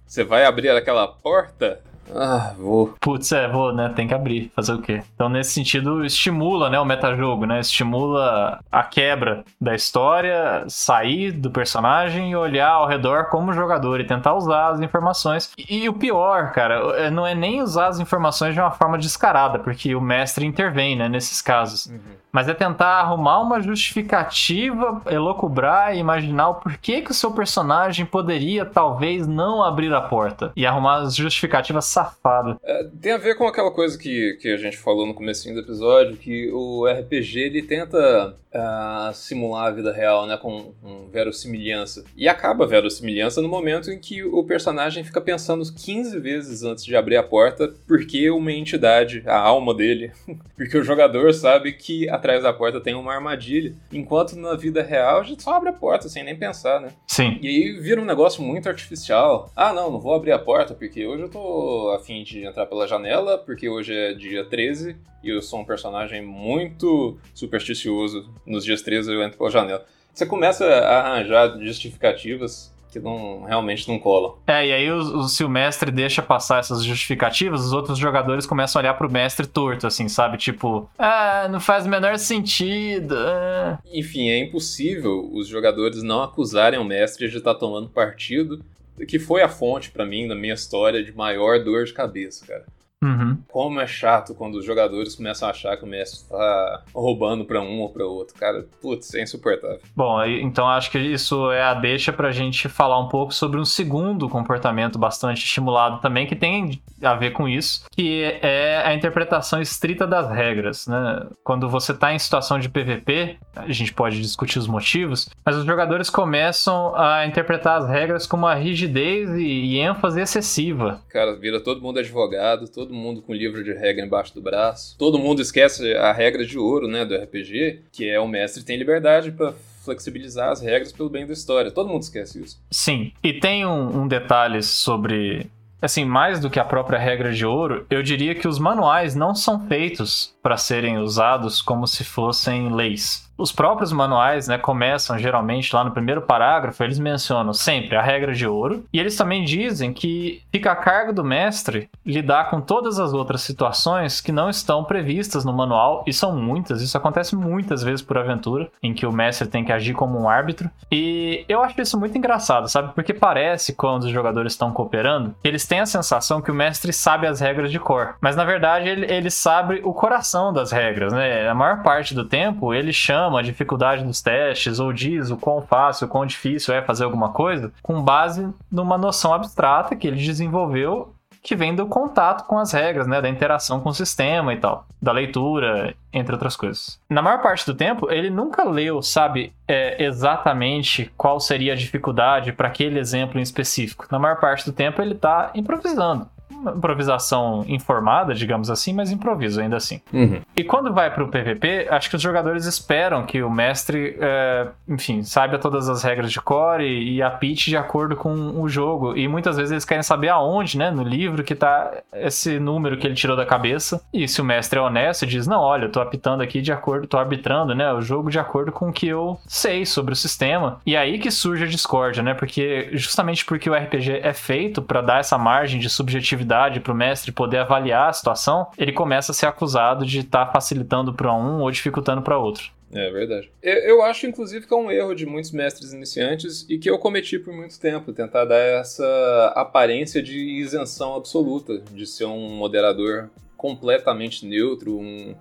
Você vai abrir aquela porta? Ah, vou. Putz, é, vou, né? Tem que abrir. Fazer o quê? Então, nesse sentido, estimula, né, o metajogo, né? Estimula a quebra da história, sair do personagem e olhar ao redor como jogador e tentar usar as informações. E, e o pior, cara, é, não é nem usar as informações de uma forma descarada, porque o mestre intervém, né, nesses casos. Uhum mas é tentar arrumar uma justificativa, elocubrar e imaginar o porquê que o seu personagem poderia talvez não abrir a porta e arrumar as justificativas safadas. É, tem a ver com aquela coisa que, que a gente falou no começo do episódio, que o RPG ele tenta uh, simular a vida real, né, com, com verossimilhança. E acaba a verossimilhança no momento em que o personagem fica pensando 15 vezes antes de abrir a porta, porque uma entidade, a alma dele, porque o jogador sabe que a atrás da porta tem uma armadilha. Enquanto na vida real a gente só abre a porta sem nem pensar, né? Sim. E aí vira um negócio muito artificial. Ah, não, não vou abrir a porta porque hoje eu tô afim de entrar pela janela, porque hoje é dia 13 e eu sou um personagem muito supersticioso. Nos dias 13 eu entro pela janela. Você começa a arranjar justificativas que não, realmente não colam. É, e aí o, se o mestre deixa passar essas justificativas, os outros jogadores começam a olhar pro mestre torto, assim, sabe? Tipo, ah, não faz o menor sentido. Ah. Enfim, é impossível os jogadores não acusarem o mestre de estar tá tomando partido, que foi a fonte para mim, na minha história, de maior dor de cabeça, cara. Uhum. Como é chato quando os jogadores começam a achar que o mestre tá roubando para um ou para outro. Cara, putz, é insuportável. Bom, então acho que isso é a deixa pra gente falar um pouco sobre um segundo comportamento bastante estimulado também, que tem a ver com isso, que é a interpretação estrita das regras, né? Quando você tá em situação de PVP, a gente pode discutir os motivos, mas os jogadores começam a interpretar as regras com uma rigidez e, e ênfase excessiva. Cara, vira todo mundo advogado, todo todo mundo com livro de regra embaixo do braço. Todo mundo esquece a regra de ouro, né, do RPG, que é o mestre tem liberdade para flexibilizar as regras pelo bem da história. Todo mundo esquece isso. Sim, e tem um, um detalhe sobre assim, mais do que a própria regra de ouro, eu diria que os manuais não são feitos para serem usados como se fossem leis. Os próprios manuais, né, começam geralmente lá no primeiro parágrafo, eles mencionam sempre a regra de ouro, e eles também dizem que fica a cargo do mestre lidar com todas as outras situações que não estão previstas no manual, e são muitas, isso acontece muitas vezes por aventura, em que o mestre tem que agir como um árbitro. E eu acho isso muito engraçado, sabe? Porque parece quando os jogadores estão cooperando, eles têm a sensação que o mestre sabe as regras de cor, mas na verdade ele, ele sabe o coração das regras, né? A maior parte do tempo ele chama a dificuldade dos testes ou diz o quão fácil, o quão difícil é fazer alguma coisa, com base numa noção abstrata que ele desenvolveu que vem do contato com as regras, né, da interação com o sistema e tal, da leitura, entre outras coisas. Na maior parte do tempo, ele nunca leu, sabe, é, exatamente qual seria a dificuldade para aquele exemplo em específico. Na maior parte do tempo, ele está improvisando improvisação informada, digamos assim, mas improviso ainda assim. Uhum. E quando vai pro PVP, acho que os jogadores esperam que o mestre, é, enfim, saiba todas as regras de core e, e apite de acordo com o jogo. E muitas vezes eles querem saber aonde, né, no livro que tá esse número que ele tirou da cabeça. E se o mestre é honesto, diz: Não, olha, eu tô apitando aqui de acordo, tô arbitrando, né, o jogo de acordo com o que eu sei sobre o sistema. E aí que surge a discórdia, né, porque justamente porque o RPG é feito para dar essa margem de subjetividade para o mestre poder avaliar a situação, ele começa a ser acusado de estar tá facilitando para um ou dificultando para outro. É verdade. Eu acho, inclusive, que é um erro de muitos mestres iniciantes e que eu cometi por muito tempo, tentar dar essa aparência de isenção absoluta, de ser um moderador completamente neutro, um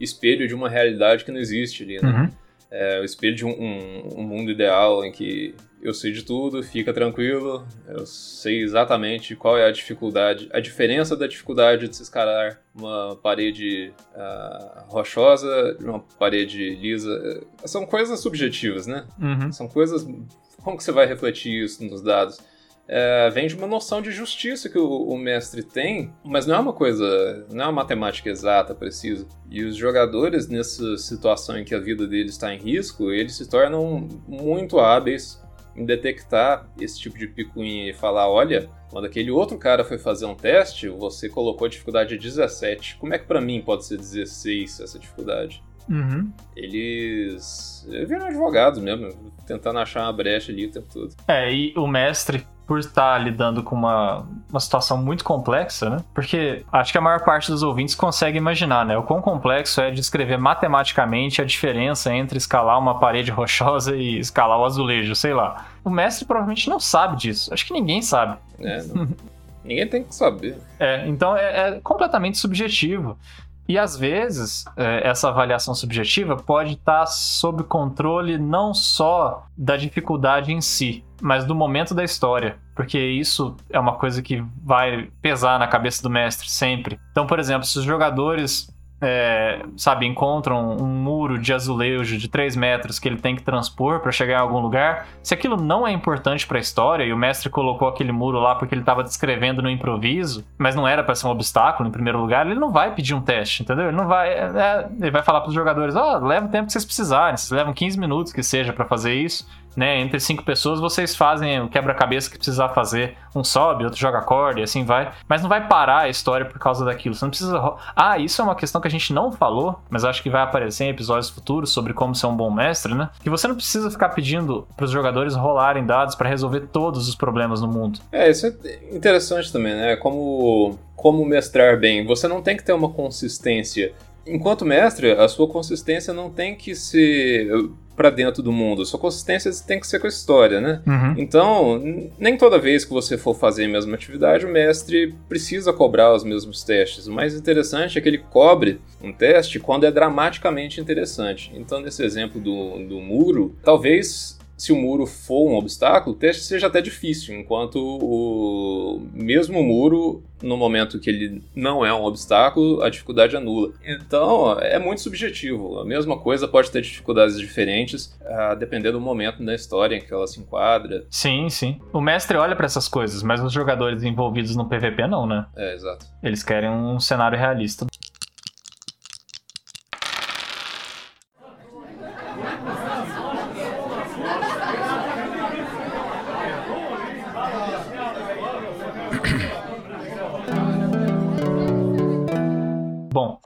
espelho de uma realidade que não existe ali, né? Uhum. É, o espelho de um, um, um mundo ideal em que eu sei de tudo, fica tranquilo, eu sei exatamente qual é a dificuldade, a diferença da dificuldade de se escalar uma parede uh, rochosa de uma parede lisa. São coisas subjetivas, né? Uhum. São coisas. Como que você vai refletir isso nos dados? É, vem de uma noção de justiça que o, o, mestre tem, mas não é uma coisa, não é uma matemática exata, precisa. E os jogadores, nessa situação em que a vida deles está em risco, eles se tornam muito hábeis em detectar esse tipo de picuinha e falar: olha, quando aquele outro cara foi fazer um teste, você colocou a dificuldade 17. Como é que para mim pode ser 16 essa dificuldade? Uhum. Eles viram advogados mesmo, tentando achar uma brecha ali o tempo todo. É, e o mestre por estar lidando com uma, uma situação muito complexa, né? Porque acho que a maior parte dos ouvintes consegue imaginar, né? O quão complexo é descrever matematicamente a diferença entre escalar uma parede rochosa e escalar o azulejo, sei lá. O mestre provavelmente não sabe disso. Acho que ninguém sabe. É, ninguém tem que saber. É, então é, é completamente subjetivo. E às vezes, é, essa avaliação subjetiva pode estar sob controle não só da dificuldade em si, mas do momento da história, porque isso é uma coisa que vai pesar na cabeça do mestre sempre. Então, por exemplo, se os jogadores é, sabe, encontram um muro de azulejo de 3 metros que ele tem que transpor para chegar em algum lugar, se aquilo não é importante para a história e o mestre colocou aquele muro lá porque ele estava descrevendo no improviso, mas não era para ser um obstáculo em primeiro lugar, ele não vai pedir um teste, entendeu? Ele não vai, é, é ele vai falar para os jogadores, ó, oh, leva o tempo que vocês precisarem, vocês levam 15 minutos que seja para fazer isso né? Entre cinco pessoas vocês fazem o quebra-cabeça que precisar fazer. Um sobe, outro joga corda e assim vai. Mas não vai parar a história por causa daquilo. Você não precisa. Ah, isso é uma questão que a gente não falou, mas acho que vai aparecer em episódios futuros sobre como ser um bom mestre, né? Que você não precisa ficar pedindo para os jogadores rolarem dados para resolver todos os problemas no mundo. É, isso é interessante também, né? Como como mestrar bem. Você não tem que ter uma consistência enquanto mestre, a sua consistência não tem que ser para dentro do mundo. A sua consistência tem que ser com a história, né? Uhum. Então, nem toda vez que você for fazer a mesma atividade, o mestre precisa cobrar os mesmos testes. O mais interessante é que ele cobre um teste quando é dramaticamente interessante. Então, nesse exemplo do, do muro, talvez se o muro for um obstáculo, o teste seja até difícil, enquanto o mesmo muro, no momento que ele não é um obstáculo, a dificuldade é nula. Então, é muito subjetivo. A mesma coisa pode ter dificuldades diferentes, uh, dependendo do momento da história em que ela se enquadra. Sim, sim. O mestre olha para essas coisas, mas os jogadores envolvidos no PVP não, né? É, exato. Eles querem um cenário realista.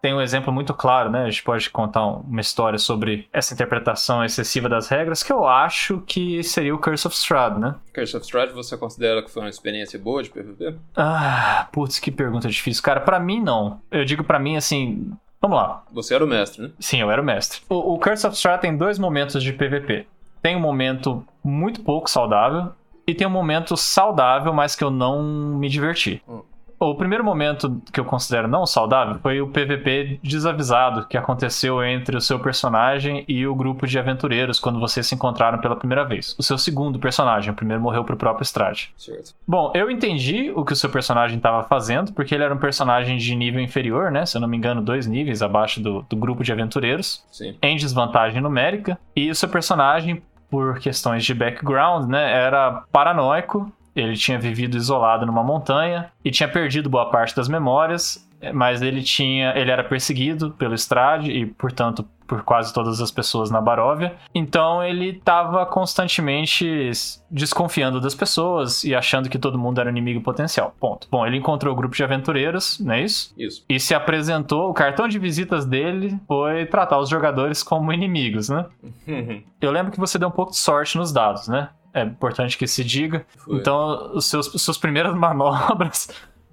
Tem um exemplo muito claro, né? A gente pode contar uma história sobre essa interpretação excessiva das regras, que eu acho que seria o Curse of Strahd, né? Curse of Strahd, você considera que foi uma experiência boa de PvP? Ah, putz, que pergunta difícil. Cara, para mim não. Eu digo para mim assim, Vamos lá. Você era o mestre, né? Sim, eu era o mestre. O, o Curse of Strahd tem dois momentos de PvP. Tem um momento muito pouco saudável e tem um momento saudável, mas que eu não me diverti. Hum. O primeiro momento que eu considero não saudável foi o PVP desavisado que aconteceu entre o seu personagem e o grupo de aventureiros quando vocês se encontraram pela primeira vez. O seu segundo personagem, o primeiro morreu pro próprio Strade. Certo. Bom, eu entendi o que o seu personagem estava fazendo, porque ele era um personagem de nível inferior, né? Se eu não me engano, dois níveis abaixo do, do grupo de aventureiros. Sim. Em desvantagem numérica. E o seu personagem, por questões de background, né, era paranoico ele tinha vivido isolado numa montanha e tinha perdido boa parte das memórias, mas ele tinha, ele era perseguido pelo Strade e, portanto, por quase todas as pessoas na Baróvia. Então ele estava constantemente desconfiando das pessoas e achando que todo mundo era inimigo potencial. Ponto. Bom, ele encontrou o grupo de aventureiros, não é isso? Isso. E se apresentou. O cartão de visitas dele foi tratar os jogadores como inimigos, né? Eu lembro que você deu um pouco de sorte nos dados, né? É importante que se diga. Foi. Então, os seus, suas primeiras manobras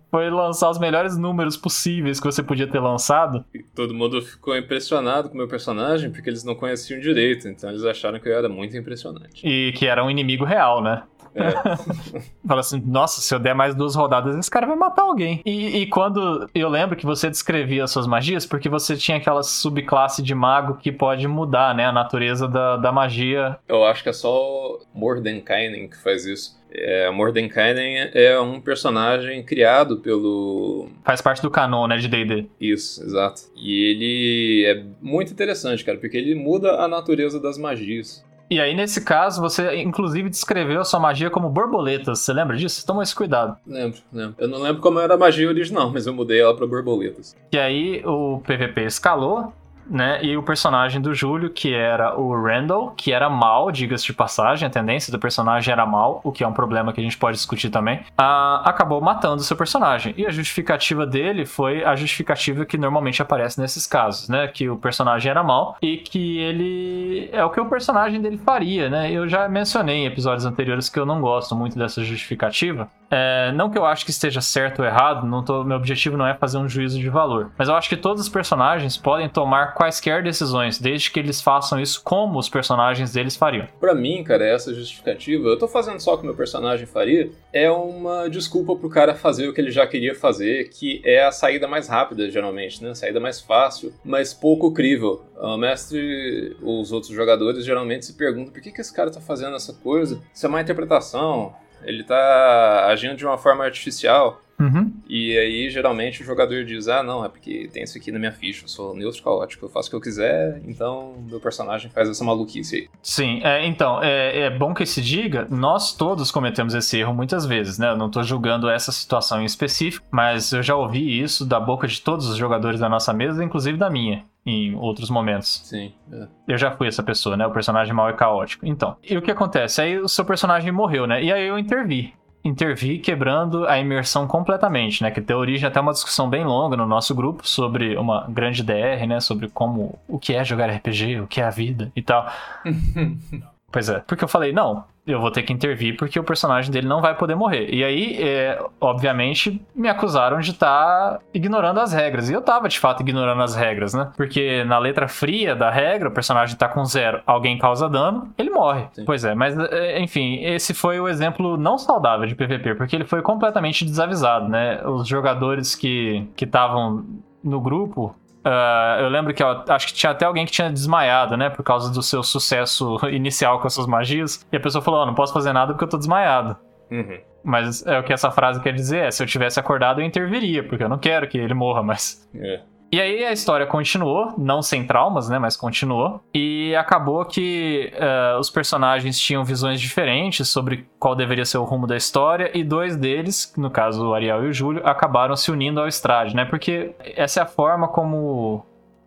foi lançar os melhores números possíveis que você podia ter lançado. E todo mundo ficou impressionado com o meu personagem, porque eles não conheciam direito, então eles acharam que eu era muito impressionante. E que era um inimigo real, né? É. Fala assim, nossa, se eu der mais duas rodadas, esse cara vai matar alguém. E, e, quando eu lembro que você descrevia as suas magias, porque você tinha aquela subclasse de mago que pode mudar, né, a natureza da, da magia. Eu acho que é só Mordenkainen que faz isso. É, Mordenkainen é um personagem criado pelo. Faz parte do canon, né, de DD. Isso, exato. E ele é muito interessante, cara, porque ele muda a natureza das magias. E aí, nesse caso, você inclusive descreveu a sua magia como borboletas. Você lembra disso? Toma esse cuidado. Lembro, lembro. Eu não lembro como era a magia original, mas eu mudei ela para borboletas. E aí, o PVP escalou né? E o personagem do Júlio, que era o Randall, que era mal, diga-se de passagem, a tendência do personagem era mal, o que é um problema que a gente pode discutir também, ah, acabou matando o seu personagem. E a justificativa dele foi a justificativa que normalmente aparece nesses casos, né? Que o personagem era mal e que ele é o que o personagem dele faria, né? Eu já mencionei em episódios anteriores que eu não gosto muito dessa justificativa. É, não que eu acho que esteja certo ou errado, não tô, meu objetivo não é fazer um juízo de valor, mas eu acho que todos os personagens podem tomar quaisquer decisões, desde que eles façam isso como os personagens deles fariam. Para mim, cara, essa justificativa, eu tô fazendo só o que meu personagem faria, é uma desculpa pro cara fazer o que ele já queria fazer, que é a saída mais rápida, geralmente, né? A saída mais fácil, mas pouco crível. O mestre, os outros jogadores geralmente se perguntam por que, que esse cara tá fazendo essa coisa? Isso é uma interpretação, ele tá agindo de uma forma artificial. Uhum. E aí, geralmente, o jogador diz: Ah, não, é porque tem isso aqui na minha ficha, eu sou neutro caótico, eu faço o que eu quiser, então meu personagem faz essa maluquice aí. Sim, é, então, é, é bom que se diga: nós todos cometemos esse erro muitas vezes, né? Eu não tô julgando essa situação em específico, mas eu já ouvi isso da boca de todos os jogadores da nossa mesa, inclusive da minha em outros momentos. Sim. É. Eu já fui essa pessoa, né? O personagem mal e caótico. Então, e o que acontece? Aí o seu personagem morreu, né? E aí eu intervi. Intervir quebrando a imersão completamente, né? Que deu origem até uma discussão bem longa no nosso grupo sobre uma grande DR, né? Sobre como o que é jogar RPG, o que é a vida e tal. Pois é. Porque eu falei, não, eu vou ter que intervir porque o personagem dele não vai poder morrer. E aí, é, obviamente, me acusaram de estar tá ignorando as regras. E eu tava, de fato, ignorando as regras, né? Porque na letra fria da regra, o personagem tá com zero, alguém causa dano, ele morre. Sim. Pois é, mas, é, enfim, esse foi o exemplo não saudável de PVP, porque ele foi completamente desavisado, né? Os jogadores que estavam no grupo Uh, eu lembro que acho que tinha até alguém que tinha desmaiado, né? Por causa do seu sucesso inicial com as suas magias. E a pessoa falou: oh, não posso fazer nada porque eu tô desmaiado. Uhum. Mas é o que essa frase quer dizer é: se eu tivesse acordado, eu interviria, porque eu não quero que ele morra, mas. É. E aí a história continuou, não sem traumas, né, mas continuou. E acabou que uh, os personagens tinham visões diferentes sobre qual deveria ser o rumo da história, e dois deles, no caso o Ariel e o Júlio, acabaram se unindo ao Strade, né? Porque essa é a forma como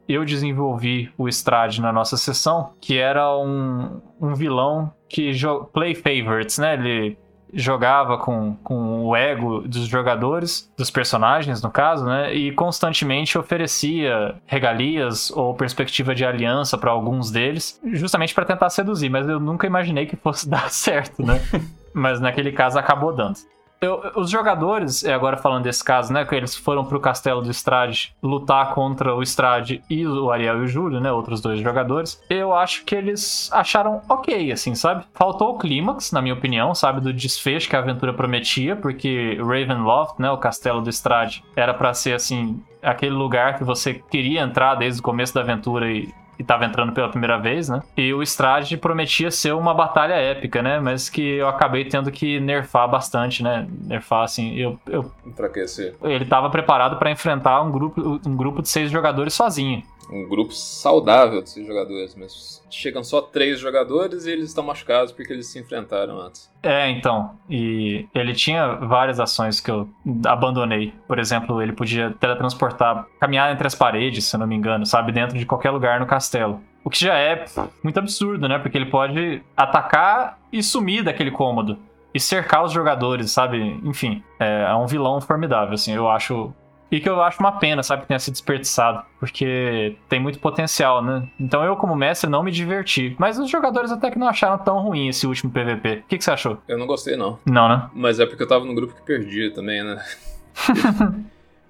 eu desenvolvi o Strade na nossa sessão, que era um, um vilão que play favorites, né? Ele jogava com, com o ego dos jogadores, dos personagens, no caso, né? E constantemente oferecia regalias ou perspectiva de aliança para alguns deles, justamente para tentar seduzir, mas eu nunca imaginei que fosse dar certo, né? mas naquele caso acabou dando. Eu, os jogadores, agora falando desse caso, né, que eles foram pro castelo do Strade lutar contra o Strade e o Ariel e o Júlio, né, outros dois jogadores. Eu acho que eles acharam ok, assim, sabe? Faltou o clímax, na minha opinião, sabe, do desfecho que a aventura prometia, porque Ravenloft, né, o castelo do Strade, era para ser assim aquele lugar que você queria entrar desde o começo da aventura e e tava entrando pela primeira vez, né? E o Strade prometia ser uma batalha épica, né? Mas que eu acabei tendo que nerfar bastante, né? Nerfar, assim, eu... eu... Enfraquecer. Ele tava preparado para enfrentar um grupo, um grupo de seis jogadores sozinho um grupo saudável desses jogadores, mas chegam só três jogadores e eles estão machucados porque eles se enfrentaram antes. É, então. E ele tinha várias ações que eu abandonei. Por exemplo, ele podia teletransportar, caminhar entre as paredes, se eu não me engano, sabe? Dentro de qualquer lugar no castelo. O que já é muito absurdo, né? Porque ele pode atacar e sumir daquele cômodo. E cercar os jogadores, sabe? Enfim, é, é um vilão formidável, assim. Eu acho e que eu acho uma pena, sabe, que tenha sido desperdiçado, porque tem muito potencial, né? Então eu, como mestre, não me diverti. Mas os jogadores até que não acharam tão ruim esse último PVP. O que, que você achou? Eu não gostei, não. Não, né? Mas é porque eu tava no grupo que perdia também, né?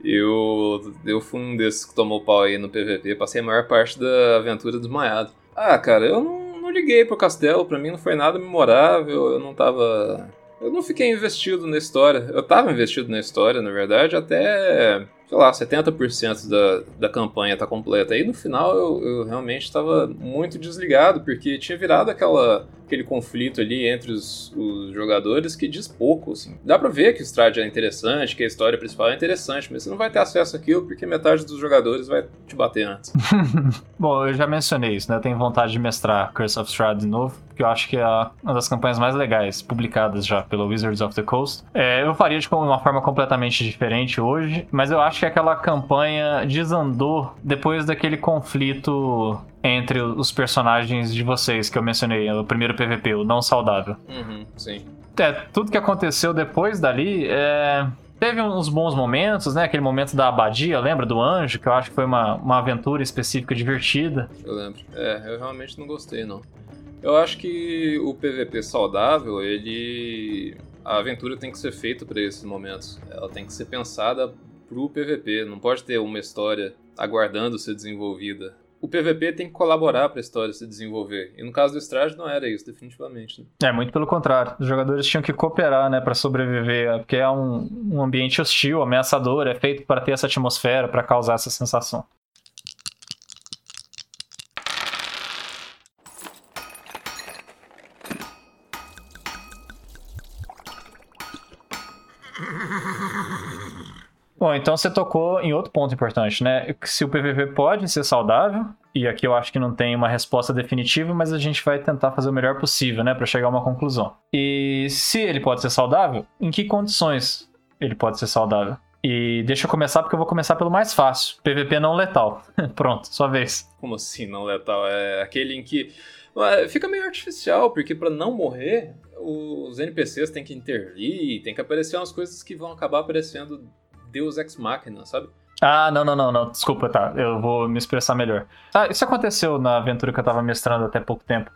eu, eu fui um desses que tomou pau aí no PVP, passei a maior parte da aventura desmaiado. Ah, cara, eu não, não liguei pro castelo, pra mim não foi nada memorável, eu não tava eu não fiquei investido na história. Eu tava investido na história, na verdade, até, sei lá, 70% da, da campanha tá completa. Aí no final eu, eu realmente estava muito desligado, porque tinha virado aquela aquele conflito ali entre os, os, jogadores que diz pouco, assim. Dá pra ver que o Strade é interessante, que a história principal é interessante, mas você não vai ter acesso àquilo porque metade dos jogadores vai te bater antes. Bom, eu já mencionei isso, né? Eu tenho vontade de mestrar Curse of Strahd de novo, que eu acho que é uma das campanhas mais legais publicadas já pela Wizards of the Coast. É, eu faria de uma forma completamente diferente hoje, mas eu acho que aquela campanha desandou depois daquele conflito entre os personagens de vocês que eu mencionei, o primeiro PVP, o não saudável. Uhum, sim. É, tudo que aconteceu depois dali é. Teve uns bons momentos, né? Aquele momento da abadia, lembra do anjo? Que eu acho que foi uma, uma aventura específica divertida. Eu lembro. É, eu realmente não gostei, não. Eu acho que o PVP saudável, ele. A aventura tem que ser feita para esses momentos. Ela tem que ser pensada pro PVP. Não pode ter uma história aguardando ser desenvolvida o PVP tem que colaborar para a história se desenvolver. E no caso do Strade não era isso, definitivamente. Né? É, muito pelo contrário. Os jogadores tinham que cooperar, né, para sobreviver, porque é um, um ambiente hostil, ameaçador, é feito para ter essa atmosfera, para causar essa sensação. Bom, então você tocou em outro ponto importante, né? Se o PVP pode ser saudável, e aqui eu acho que não tem uma resposta definitiva, mas a gente vai tentar fazer o melhor possível, né, para chegar a uma conclusão. E se ele pode ser saudável, em que condições ele pode ser saudável? E deixa eu começar porque eu vou começar pelo mais fácil. PVP não letal. Pronto, sua vez. Como assim não letal? É aquele em que fica meio artificial, porque para não morrer, os NPCs têm que intervir, tem que aparecer umas coisas que vão acabar aparecendo Deus Ex Machina, sabe? Ah, não, não, não, não. Desculpa, tá. Eu vou me expressar melhor. Ah, isso aconteceu na aventura que eu tava mestrando até pouco tempo.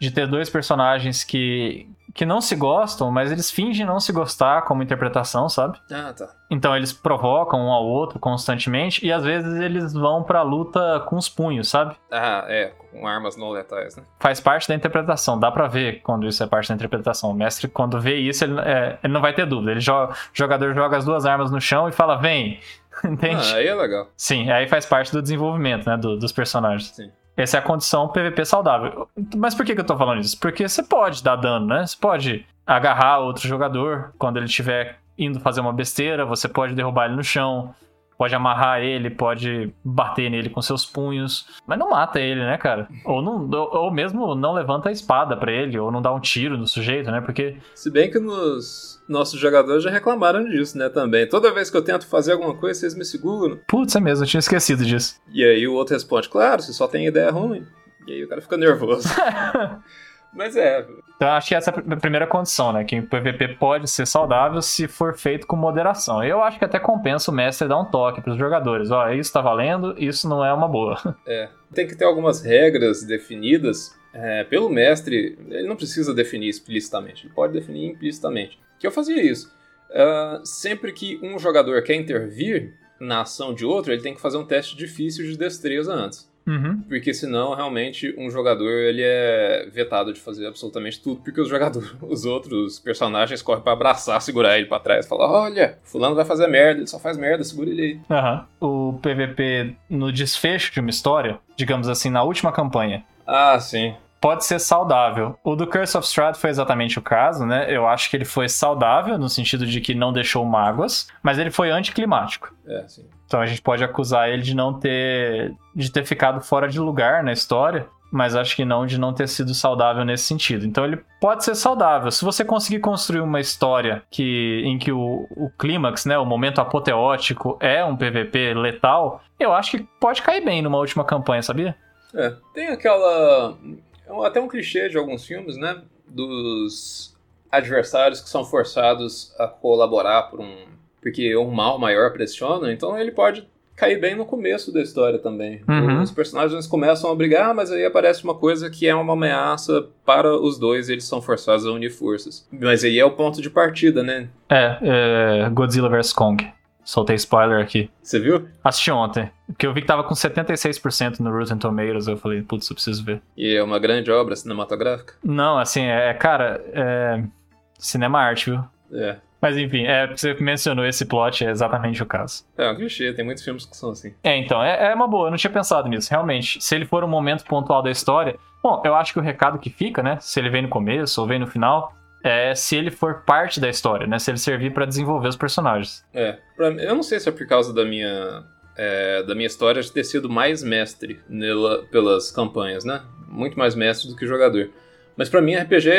De ter dois personagens que, que não se gostam, mas eles fingem não se gostar como interpretação, sabe? Ah, tá. Então eles provocam um ao outro constantemente e às vezes eles vão pra luta com os punhos, sabe? Ah, é, com armas não letais, né? Faz parte da interpretação, dá pra ver quando isso é parte da interpretação. O mestre, quando vê isso, ele, é, ele não vai ter dúvida. Ele joga, o jogador joga as duas armas no chão e fala, vem. Entende? Ah, aí é legal. Sim, aí faz parte do desenvolvimento, né, do- dos personagens. Sim. Essa é a condição PVP saudável. Mas por que, que eu tô falando isso? Porque você pode dar dano, né? Você pode agarrar outro jogador quando ele estiver indo fazer uma besteira, você pode derrubar ele no chão, pode amarrar ele, pode bater nele com seus punhos, mas não mata ele, né, cara? Ou, não, ou, mesmo não levanta a espada pra ele, ou não dá um tiro no sujeito, né? Porque Se bem que nos nossos jogadores já reclamaram disso, né, também. Toda vez que eu tento fazer alguma coisa, vocês me seguram. Putz, é mesmo, eu tinha esquecido disso. E aí o outro responde, claro, você só tem ideia ruim. E aí o cara fica nervoso. Mas é, Então, acho que essa é a primeira condição, né? Que o PVP pode ser saudável se for feito com moderação. Eu acho que até compensa o mestre dar um toque pros jogadores. Ó, isso tá valendo, isso não é uma boa. é. Tem que ter algumas regras definidas é, pelo mestre. Ele não precisa definir explicitamente, ele pode definir implicitamente. Que eu fazia isso. Ah, sempre que um jogador quer intervir na ação de outro, ele tem que fazer um teste difícil de destreza antes. Uhum. Porque senão, realmente, um jogador ele é vetado de fazer absolutamente tudo, porque os jogadores, os outros personagens correm pra abraçar, segurar ele pra trás, falar: olha, fulano vai fazer merda, ele só faz merda, segura ele aí. Aham. O PVP no desfecho de uma história, digamos assim, na última campanha, Ah, sim. pode ser saudável. O do Curse of Strahd foi exatamente o caso, né? Eu acho que ele foi saudável no sentido de que não deixou mágoas, mas ele foi anticlimático. É, sim. Então a gente pode acusar ele de não ter de ter ficado fora de lugar na história, mas acho que não de não ter sido saudável nesse sentido. Então ele pode ser saudável. Se você conseguir construir uma história que em que o, o clímax, né, o momento apoteótico é um PVP letal, eu acho que pode cair bem numa última campanha, sabia? É, tem aquela. é Até um clichê de alguns filmes, né? Dos adversários que são forçados a colaborar por um. Porque um mal maior pressiona, então ele pode cair bem no começo da história também. Uhum. Os personagens começam a brigar, mas aí aparece uma coisa que é uma ameaça para os dois e eles são forçados a unir forças. Mas aí é o ponto de partida, né? É, é Godzilla vs Kong. Soltei spoiler aqui. Você viu? Assisti ontem, porque eu vi que tava com 76% no Rotten Tomatoes, eu falei, putz, eu preciso ver. E é uma grande obra cinematográfica. Não, assim, é, cara, é cinema arte, viu? É. Mas enfim, é, você mencionou esse plot, é exatamente o caso. É um clichê, tem muitos filmes que são assim. É, então, é, é uma boa, eu não tinha pensado nisso, realmente. Se ele for um momento pontual da história, bom, eu acho que o recado que fica, né, se ele vem no começo ou vem no final, é se ele for parte da história, né, se ele servir pra desenvolver os personagens. É, pra eu não sei se é por causa da minha é, da minha história de ter sido mais mestre nela, pelas campanhas, né? Muito mais mestre do que jogador. Mas pra mim, RPG,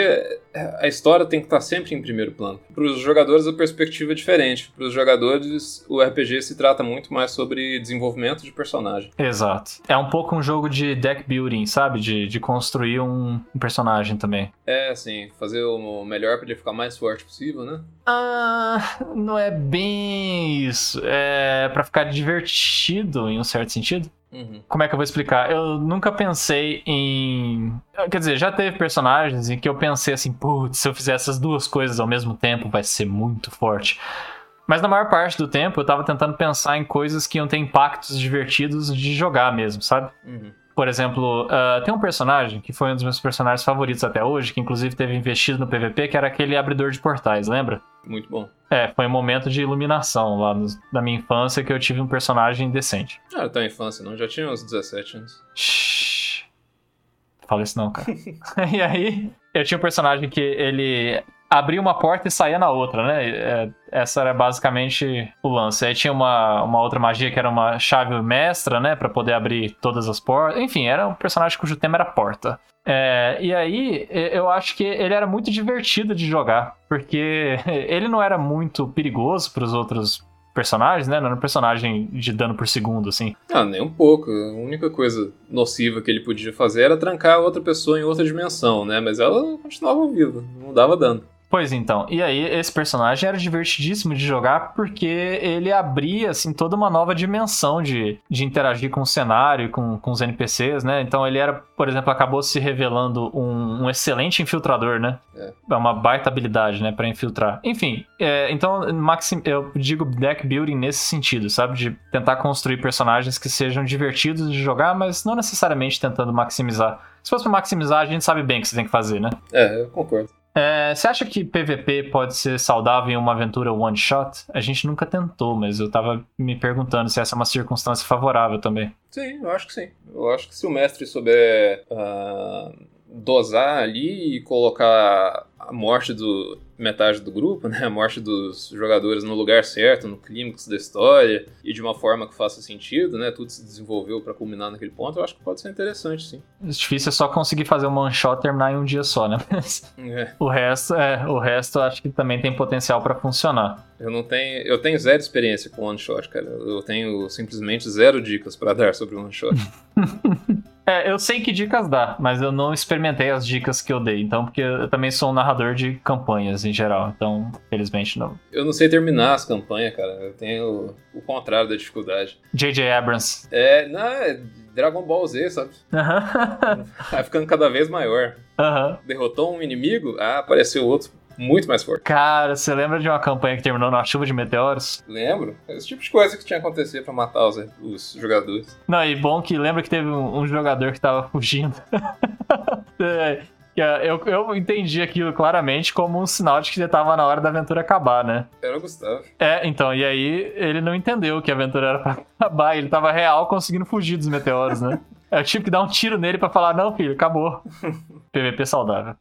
a história tem que estar sempre em primeiro plano. Para os jogadores, a perspectiva é diferente. Para os jogadores, o RPG se trata muito mais sobre desenvolvimento de personagem. Exato. É um pouco um jogo de deck building, sabe? De, de construir um, um personagem também. É, assim, fazer o melhor para ele ficar mais forte possível, né? Ah, não é bem isso. É pra ficar divertido em um certo sentido. Uhum. Como é que eu vou explicar? Eu nunca pensei em. Quer dizer, já teve personagens em que eu pensei assim, putz, se eu fizer essas duas coisas ao mesmo tempo vai ser muito forte. Mas na maior parte do tempo eu tava tentando pensar em coisas que iam ter impactos divertidos de jogar mesmo, sabe? Uhum. Por exemplo, ah, tem um personagem que foi um dos meus personagens favoritos até hoje, que inclusive teve investido no PVP, que era aquele abridor de portais, lembra? Muito bom. É, foi um momento de iluminação lá no- na minha infância que eu tive um personagem decente. Ah, era tua infância, não? Já tinha uns 17 anos. Shhh. Fala isso não, cara. e aí, eu tinha um personagem que ele abria uma porta e saía na outra, né? É, Essa era basicamente o lance. Aí tinha uma, uma outra magia que era uma chave mestra, né? Pra poder abrir todas as portas. Enfim, era um personagem cujo tema era porta. É, e aí, eu acho que ele era muito divertido de jogar, porque ele não era muito perigoso para os outros personagens, né? Não era um personagem de dano por segundo, assim. Ah, nem um pouco. A única coisa nociva que ele podia fazer era trancar outra pessoa em outra dimensão, né? Mas ela continuava viva, não dava dano. Pois então, e aí esse personagem era divertidíssimo de jogar porque ele abria, assim, toda uma nova dimensão de, de interagir com o cenário, com, com os NPCs, né? Então ele era, por exemplo, acabou se revelando um, um excelente infiltrador, né? É. é uma baita habilidade, né, para infiltrar. Enfim, é, então maxim, eu digo deck building nesse sentido, sabe? De tentar construir personagens que sejam divertidos de jogar, mas não necessariamente tentando maximizar. Se fosse pra maximizar, a gente sabe bem o que você tem que fazer, né? É, eu concordo. É, você acha que PVP pode ser saudável em uma aventura one shot? A gente nunca tentou, mas eu tava me perguntando se essa é uma circunstância favorável também. Sim, eu acho que sim. Eu acho que se o mestre souber uh, dosar ali e colocar a morte do metade do grupo, né, a morte dos jogadores no lugar certo, no clímax da história e de uma forma que faça sentido, né, tudo se desenvolveu para culminar naquele ponto, eu acho que pode ser interessante, sim. O difícil é só conseguir fazer um one shot terminar em um dia só, né? É. O resto, é, o resto eu acho que também tem potencial para funcionar. Eu não tenho, eu tenho zero experiência com one shot, cara. Eu tenho simplesmente zero dicas para dar sobre one shot. É, eu sei que dicas dá, mas eu não experimentei as dicas que eu dei, então, porque eu também sou um narrador de campanhas em geral, então, felizmente não. Eu não sei terminar as campanhas, cara. Eu tenho o contrário da dificuldade. J.J. Abrams. É, não, é Dragon Ball Z, sabe? Vai ficando cada vez maior. Derrotou um inimigo, ah, apareceu outro muito mais forte. Cara, você lembra de uma campanha que terminou numa chuva de meteoros? Lembro. Esse tipo de coisa que tinha acontecido pra matar os, os jogadores. Não, e bom que lembra que teve um, um jogador que tava fugindo. é, eu, eu entendi aquilo claramente como um sinal de que ele tava na hora da aventura acabar, né? Era o Gustavo. É, então, e aí ele não entendeu que a aventura era pra acabar, ele tava real conseguindo fugir dos meteoros, né? Eu tive que dar um tiro nele para falar, não, filho, acabou. PVP saudável.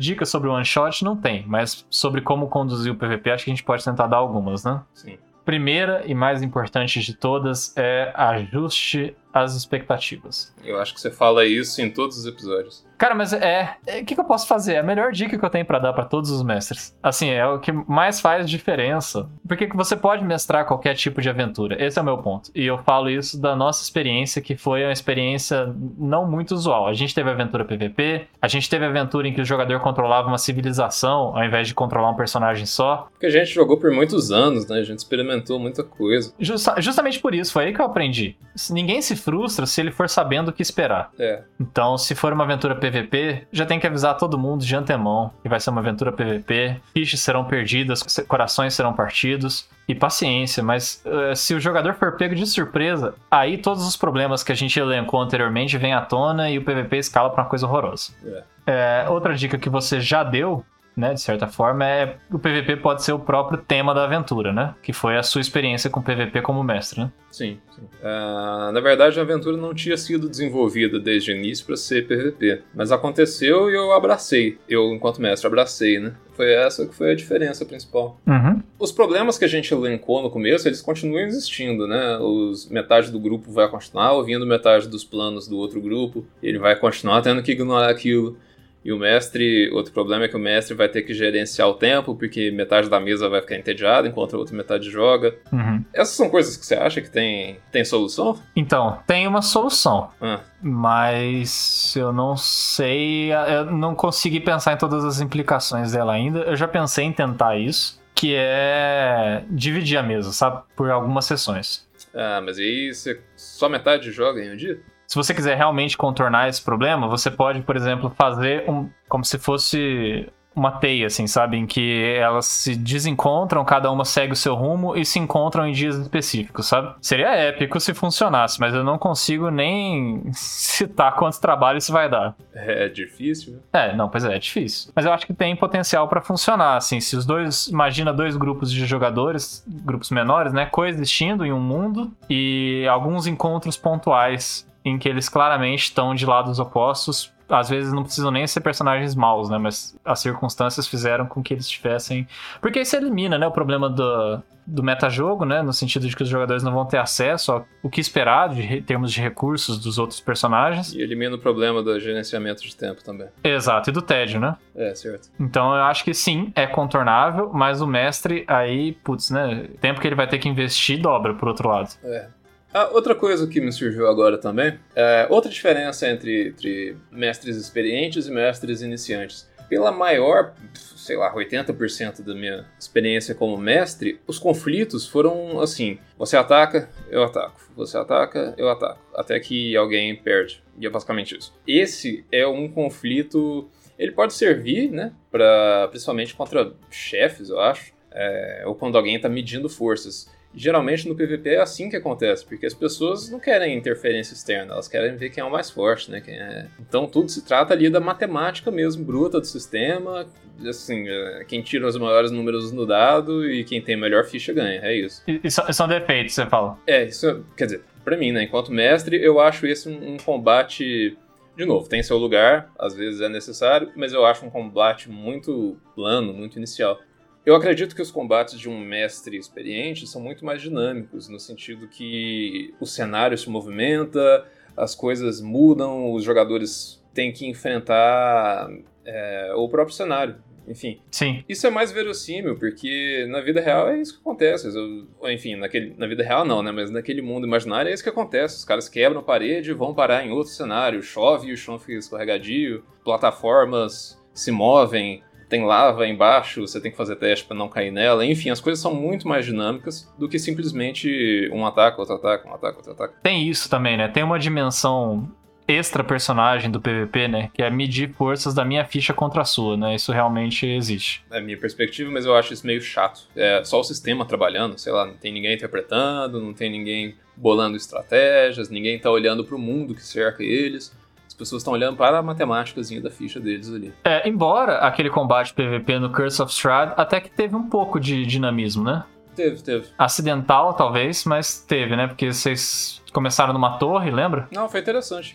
Dicas sobre o one shot não tem, mas sobre como conduzir o PVP acho que a gente pode tentar dar algumas, né? Sim. Primeira e mais importante de todas é ajuste as expectativas. Eu acho que você fala isso em todos os episódios. Cara, mas é. O é, que, que, eu posso fazer? É a melhor dica que eu tenho para dar para todos os mestres. Assim, é o que mais faz diferença. Porque você pode mestrar qualquer tipo de aventura. Esse é o meu ponto. E eu falo isso da nossa experiência, que foi uma experiência não muito usual. A gente teve aventura PVP, a gente teve aventura em que o jogador controlava uma civilização ao invés de controlar um personagem só. Porque a gente jogou por muitos anos, né? A gente experimentou muita coisa. Justa, justamente por isso, foi aí que eu aprendi. Ninguém se frustra se ele for sabendo o que esperar. É. Então, se for uma aventura PVP, já tem que avisar todo mundo de antemão que vai ser uma aventura PVP. Fichas serão perdidas, corações serão partidos. E paciência, mas uh, se o jogador for pego de surpresa, aí todos os problemas que a gente elencou anteriormente vêm à tona e o PVP escala para uma coisa horrorosa. É. É, outra dica que você já deu né, de certa forma, é o PVP pode ser o próprio tema da aventura, né? Que foi a sua experiência com PVP como mestre, né? Sim. sim. Uh, na verdade, a aventura não tinha sido desenvolvida desde o início para ser PVP, mas aconteceu e eu abracei. Eu, enquanto mestre, abracei, né? Foi essa que foi a diferença principal. Uhum. Os problemas que a gente elencou no começo, eles continuam existindo, né? Os, metade do grupo vai continuar ouvindo metade dos planos do outro grupo, ele vai continuar tendo que ignorar aquilo. E o mestre, outro problema é que o mestre vai ter que gerenciar o tempo, porque metade da mesa vai ficar entediada enquanto a outra metade joga. Uhum. Essas são coisas que você acha que tem, tem solução? Então, tem uma solução. Ah. Mas eu não sei, eu não consegui pensar em todas as implicações dela ainda. Eu já pensei em tentar isso, que é dividir a mesa, sabe? Por algumas sessões. Ah, mas aí você só metade joga em um dia? Se você quiser realmente contornar esse problema, você pode, por exemplo, fazer um, como se fosse uma teia, assim, sabe? Em que elas se desencontram, cada uma segue o seu rumo e se encontram em dias específicos, sabe? Seria épico se funcionasse, mas eu não consigo nem citar quantos trabalhos isso vai dar. É difícil, né? É, não, pois é, é difícil. Mas eu acho que tem potencial para funcionar, assim, se os dois, imagina dois grupos de jogadores, grupos menores, né, coexistindo em um mundo e alguns encontros pontuais em que eles claramente estão de lados opostos às vezes não precisam nem ser personagens maus, né? Mas as circunstâncias fizeram com que eles tivessem. Porque aí você elimina, né, o problema do, do metajogo, né? No sentido de que os jogadores não vão ter acesso ao que esperar de termos de recursos dos outros personagens. E elimina o problema do gerenciamento de tempo também. Exato, e do tédio, né? É, certo. Então eu acho que sim, é contornável, mas o mestre aí, putz, né? O tempo que ele vai ter que investir dobra, por outro lado. É. Ah, outra coisa que me surgiu agora também, é outra diferença entre, entre mestres experientes e mestres iniciantes. Pela maior, sei lá, 80% da minha experiência como mestre, os conflitos foram assim: você ataca, eu ataco, você ataca, eu ataco, até que alguém perde. E é basicamente isso. Esse é um conflito. Ele pode servir, né, pra, principalmente contra chefes, eu acho, é, ou quando alguém está medindo forças. Geralmente no PVP é assim que acontece, porque as pessoas não querem interferência externa, elas querem ver quem é o mais forte, né? É... Então tudo se trata ali da matemática mesmo, bruta do sistema, assim, é, quem tira os maiores números no dado e quem tem a melhor ficha ganha, é isso. E, são defeitos, você fala? É, isso, quer dizer, pra mim, né, enquanto mestre, eu acho esse um, um combate de novo, tem seu lugar, às vezes é necessário, mas eu acho um combate muito plano, muito inicial. Eu acredito que os combates de um mestre experiente são muito mais dinâmicos, no sentido que o cenário se movimenta, as coisas mudam, os jogadores têm que enfrentar é, o próprio cenário. Enfim. Sim. Isso é mais verossímil, porque na vida real é isso que acontece. Enfim, naquele, na vida real não, né? Mas naquele mundo imaginário é isso que acontece. Os caras quebram a parede e vão parar em outro cenário. Chove e o chão fica escorregadio, plataformas se movem, tem lava embaixo, você tem que fazer teste para não cair nela. Enfim, as coisas são muito mais dinâmicas do que simplesmente um ataque, outro ataque, um ataque, outro ataque. Tem isso também, né? Tem uma dimensão extra personagem do PVP, né? Que é medir forças da minha ficha contra a sua, né? Isso realmente existe. É a minha perspectiva, mas eu acho isso meio chato. É só o sistema trabalhando, sei lá, não tem ninguém interpretando, não tem ninguém bolando estratégias, ninguém tá olhando para o mundo que cerca eles pessoas estão olhando para a matemáticazinha da ficha deles ali. É, embora aquele combate PVP no Curse of Strahd até que teve um pouco de dinamismo, né? Teve, teve. Acidental, talvez, mas teve, né? Porque vocês começaram numa torre, lembra? Não, foi interessante.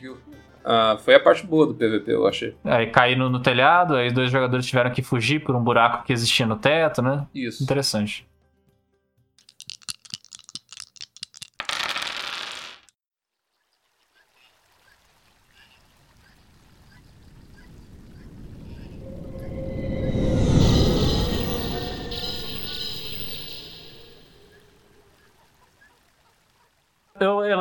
Ah, foi a parte boa do PVP, eu achei. Aí caíram no telhado, aí dois jogadores tiveram que fugir por um buraco que existia no teto, né? Isso. Interessante.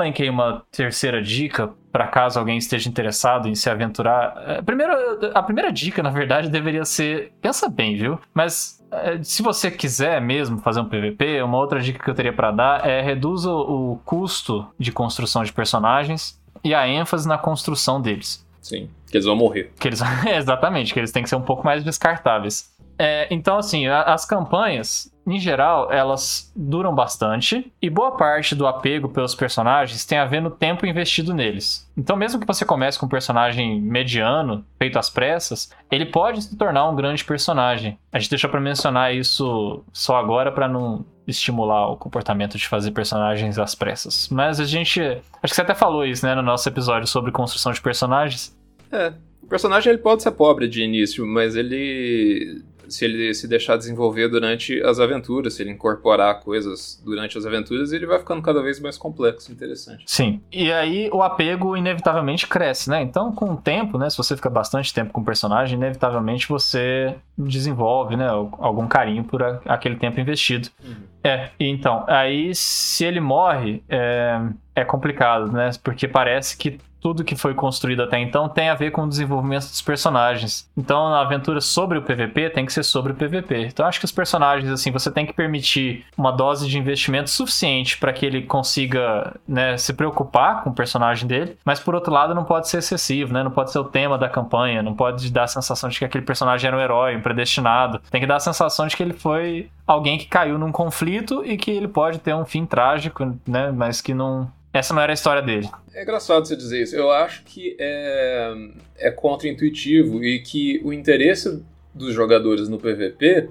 Elenquei uma terceira dica para caso alguém esteja interessado em se aventurar. É, primeiro, a primeira dica, na verdade, deveria ser. Pensa bem, viu? Mas é, se você quiser mesmo fazer um PVP, uma outra dica que eu teria para dar é reduza o custo de construção de personagens e a ênfase na construção deles. Sim, que eles vão morrer. Que eles, exatamente, que eles têm que ser um pouco mais descartáveis. É, então, assim, a, as campanhas, em geral, elas duram bastante e boa parte do apego pelos personagens tem a ver no tempo investido neles. Então, mesmo que você comece com um personagem mediano, feito às pressas, ele pode se tornar um grande personagem. A gente deixou para mencionar isso só agora para não estimular o comportamento de fazer personagens às pressas. Mas a gente, acho que você até falou isso, né, no nosso episódio sobre construção de personagens. É, o personagem ele pode ser pobre de início, mas ele se ele se deixar desenvolver durante as aventuras, se ele incorporar coisas durante as aventuras, ele vai ficando cada vez mais complexo e interessante. Sim. E aí o apego inevitavelmente cresce, né? Então, com o tempo, né? Se você fica bastante tempo com o personagem, inevitavelmente você desenvolve, né? Algum carinho por aquele tempo investido. Uhum. É, então, aí se ele morre, é, é complicado, né? Porque parece que tudo que foi construído até então tem a ver com o desenvolvimento dos personagens. Então, a aventura sobre o PVP tem que ser sobre o PVP. Então, acho que os personagens, assim, você tem que permitir uma dose de investimento suficiente para que ele consiga né, se preocupar com o personagem dele, mas por outro lado, não pode ser excessivo, né? Não pode ser o tema da campanha, não pode dar a sensação de que aquele personagem era um herói, um predestinado. Tem que dar a sensação de que ele foi alguém que caiu num conflito e que ele pode ter um fim trágico, né? Mas que não, essa não era a história dele. É engraçado você dizer isso. Eu acho que é, é contra-intuitivo e que o interesse dos jogadores no PVP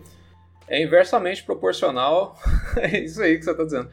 é inversamente proporcional. é isso aí que você está dizendo.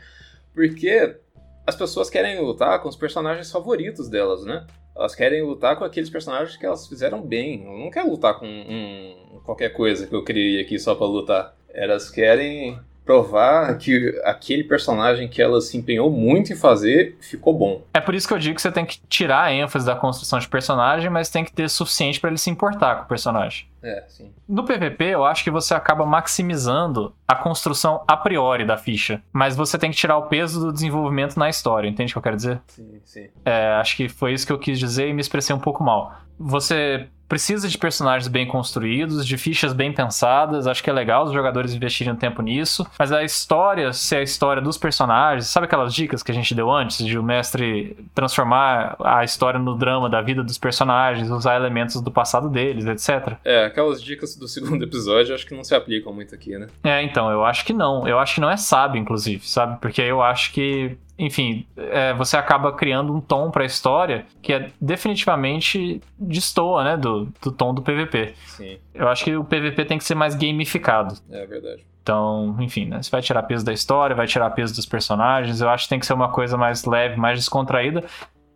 Porque as pessoas querem lutar com os personagens favoritos delas, né? Elas querem lutar com aqueles personagens que elas fizeram bem. Não quer lutar com um, qualquer coisa que eu criei aqui só para lutar. Elas querem provar que aquele personagem que ela se empenhou muito em fazer ficou bom. É por isso que eu digo que você tem que tirar a ênfase da construção de personagem, mas tem que ter suficiente para ele se importar com o personagem. É, sim. No PVP, eu acho que você acaba maximizando a construção a priori da ficha, mas você tem que tirar o peso do desenvolvimento na história, entende o que eu quero dizer? Sim, sim. É, acho que foi isso que eu quis dizer e me expressei um pouco mal. Você precisa de personagens bem construídos, de fichas bem pensadas. Acho que é legal os jogadores investirem tempo nisso. Mas a história, se é a história dos personagens, sabe aquelas dicas que a gente deu antes de o mestre transformar a história no drama da vida dos personagens, usar elementos do passado deles, etc. É, aquelas dicas do segundo episódio acho que não se aplicam muito aqui, né? É, então, eu acho que não. Eu acho que não é sábio, inclusive, sabe? Porque eu acho que enfim, é, você acaba criando um tom para a história que é definitivamente destoa, né, do, do tom do PVP. Sim. Eu acho que o PVP tem que ser mais gamificado. É verdade. Então, enfim, né, você vai tirar peso da história, vai tirar peso dos personagens. Eu acho que tem que ser uma coisa mais leve, mais descontraída.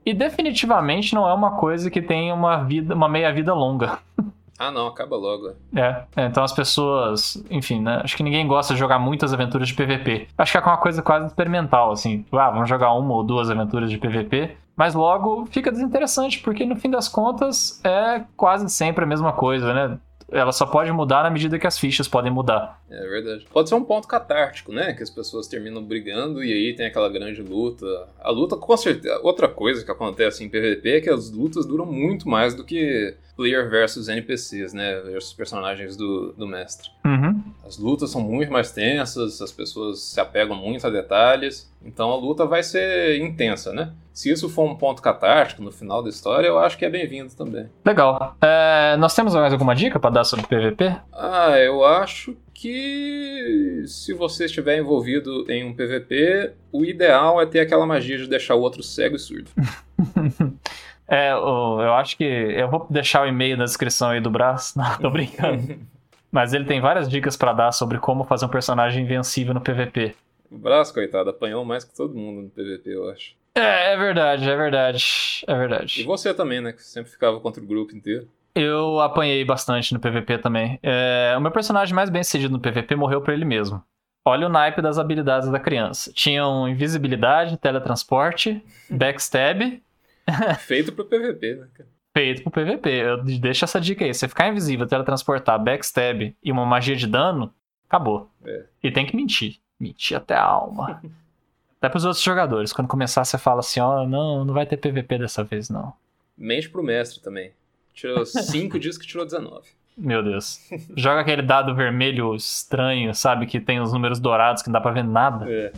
E definitivamente não é uma coisa que tem uma vida, uma meia vida longa. Ah, não, acaba logo. É, é, então as pessoas, enfim, né? Acho que ninguém gosta de jogar muitas aventuras de PVP. Acho que é uma coisa quase experimental, assim. Ah, vamos jogar uma ou duas aventuras de PVP. Mas logo fica desinteressante, porque no fim das contas é quase sempre a mesma coisa, né? ela só pode mudar na medida que as fichas podem mudar. É verdade. Pode ser um ponto catártico, né? Que as pessoas terminam brigando e aí tem aquela grande luta. A luta, com certeza. Outra coisa que acontece em PVP é que as lutas duram muito mais do que player versus NPCs, né? Versus personagens do, do mestre. Uhum. As lutas são muito mais tensas, as pessoas se apegam muito a detalhes. Então a luta vai ser intensa, né? Se isso for um ponto catártico no final da história, eu acho que é bem-vindo também. Legal. É, nós temos mais alguma dica para dar sobre PVP? Ah, eu acho que se você estiver envolvido em um PVP, o ideal é ter aquela magia de deixar o outro cego e surdo. é, eu acho que. Eu vou deixar o e-mail na descrição aí do braço. Não, tô brincando. Mas ele tem várias dicas para dar sobre como fazer um personagem invencível no PVP. O braço, coitado, apanhou mais que todo mundo no PVP, eu acho. É, é verdade, é verdade. É verdade. E você também, né? Que sempre ficava contra o grupo inteiro. Eu apanhei bastante no PVP também. É, o meu personagem mais bem sucedido no PVP morreu por ele mesmo. Olha o naipe das habilidades da criança. Tinham invisibilidade, teletransporte, backstab. Feito pro PVP, né, cara? Feito pro PVP. Eu deixo essa dica aí. Você ficar invisível, teletransportar, backstab e uma magia de dano, acabou. É. E tem que mentir. Mentir até a alma. até pros outros jogadores. Quando começar, você fala assim: ó, oh, não, não vai ter PVP dessa vez, não. Mente pro mestre também. Tirou 5, diz que tirou 19. Meu Deus. Joga aquele dado vermelho estranho, sabe? Que tem os números dourados que não dá pra ver nada. É.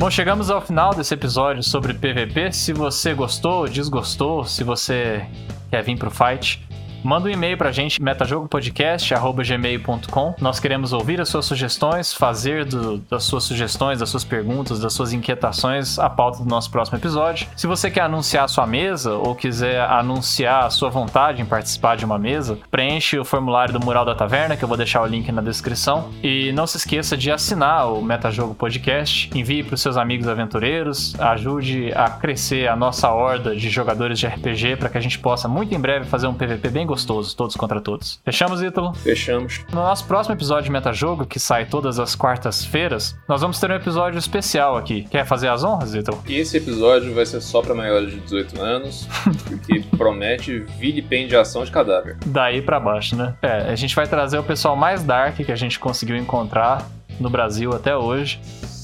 Bom, chegamos ao final desse episódio sobre PVP. Se você gostou, desgostou, se você quer vir pro fight, Manda um e-mail pra gente, metajogopodcast.gmail.com. Nós queremos ouvir as suas sugestões, fazer do, das suas sugestões, das suas perguntas, das suas inquietações a pauta do nosso próximo episódio. Se você quer anunciar a sua mesa ou quiser anunciar a sua vontade em participar de uma mesa, preenche o formulário do Mural da Taverna, que eu vou deixar o link na descrição. E não se esqueça de assinar o Metajogo Podcast, envie para os seus amigos aventureiros, ajude a crescer a nossa horda de jogadores de RPG para que a gente possa muito em breve fazer um PVP bem gostoso, todos contra todos. Fechamos, Ítalo? Fechamos. No nosso próximo episódio de Metajogo, que sai todas as quartas-feiras, nós vamos ter um episódio especial aqui. Quer fazer as honras, Ítalo? Esse episódio vai ser só para maiores de 18 anos, porque promete vilipendiação de cadáver. Daí para baixo, né? É, a gente vai trazer o pessoal mais dark que a gente conseguiu encontrar no Brasil até hoje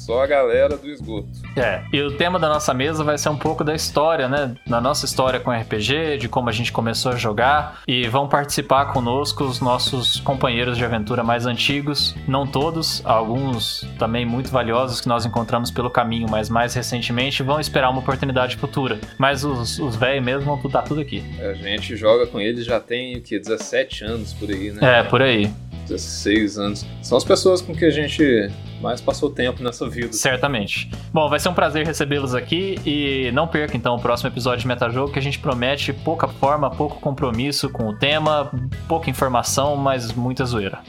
só a galera do esgoto. É, e o tema da nossa mesa vai ser um pouco da história, né? Da nossa história com RPG, de como a gente começou a jogar. E vão participar conosco os nossos companheiros de aventura mais antigos. Não todos, alguns também muito valiosos que nós encontramos pelo caminho, mas mais recentemente vão esperar uma oportunidade futura. Mas os, os velhos mesmo vão estar tudo aqui. A gente joga com eles já tem o que? 17 anos por aí, né? É, por aí. 16 anos. São as pessoas com que a gente mais passou tempo nessa vida. Certamente. Bom, vai ser um prazer recebê-los aqui e não perca então o próximo episódio de Metajogo que a gente promete pouca forma, pouco compromisso com o tema, pouca informação, mas muita zoeira.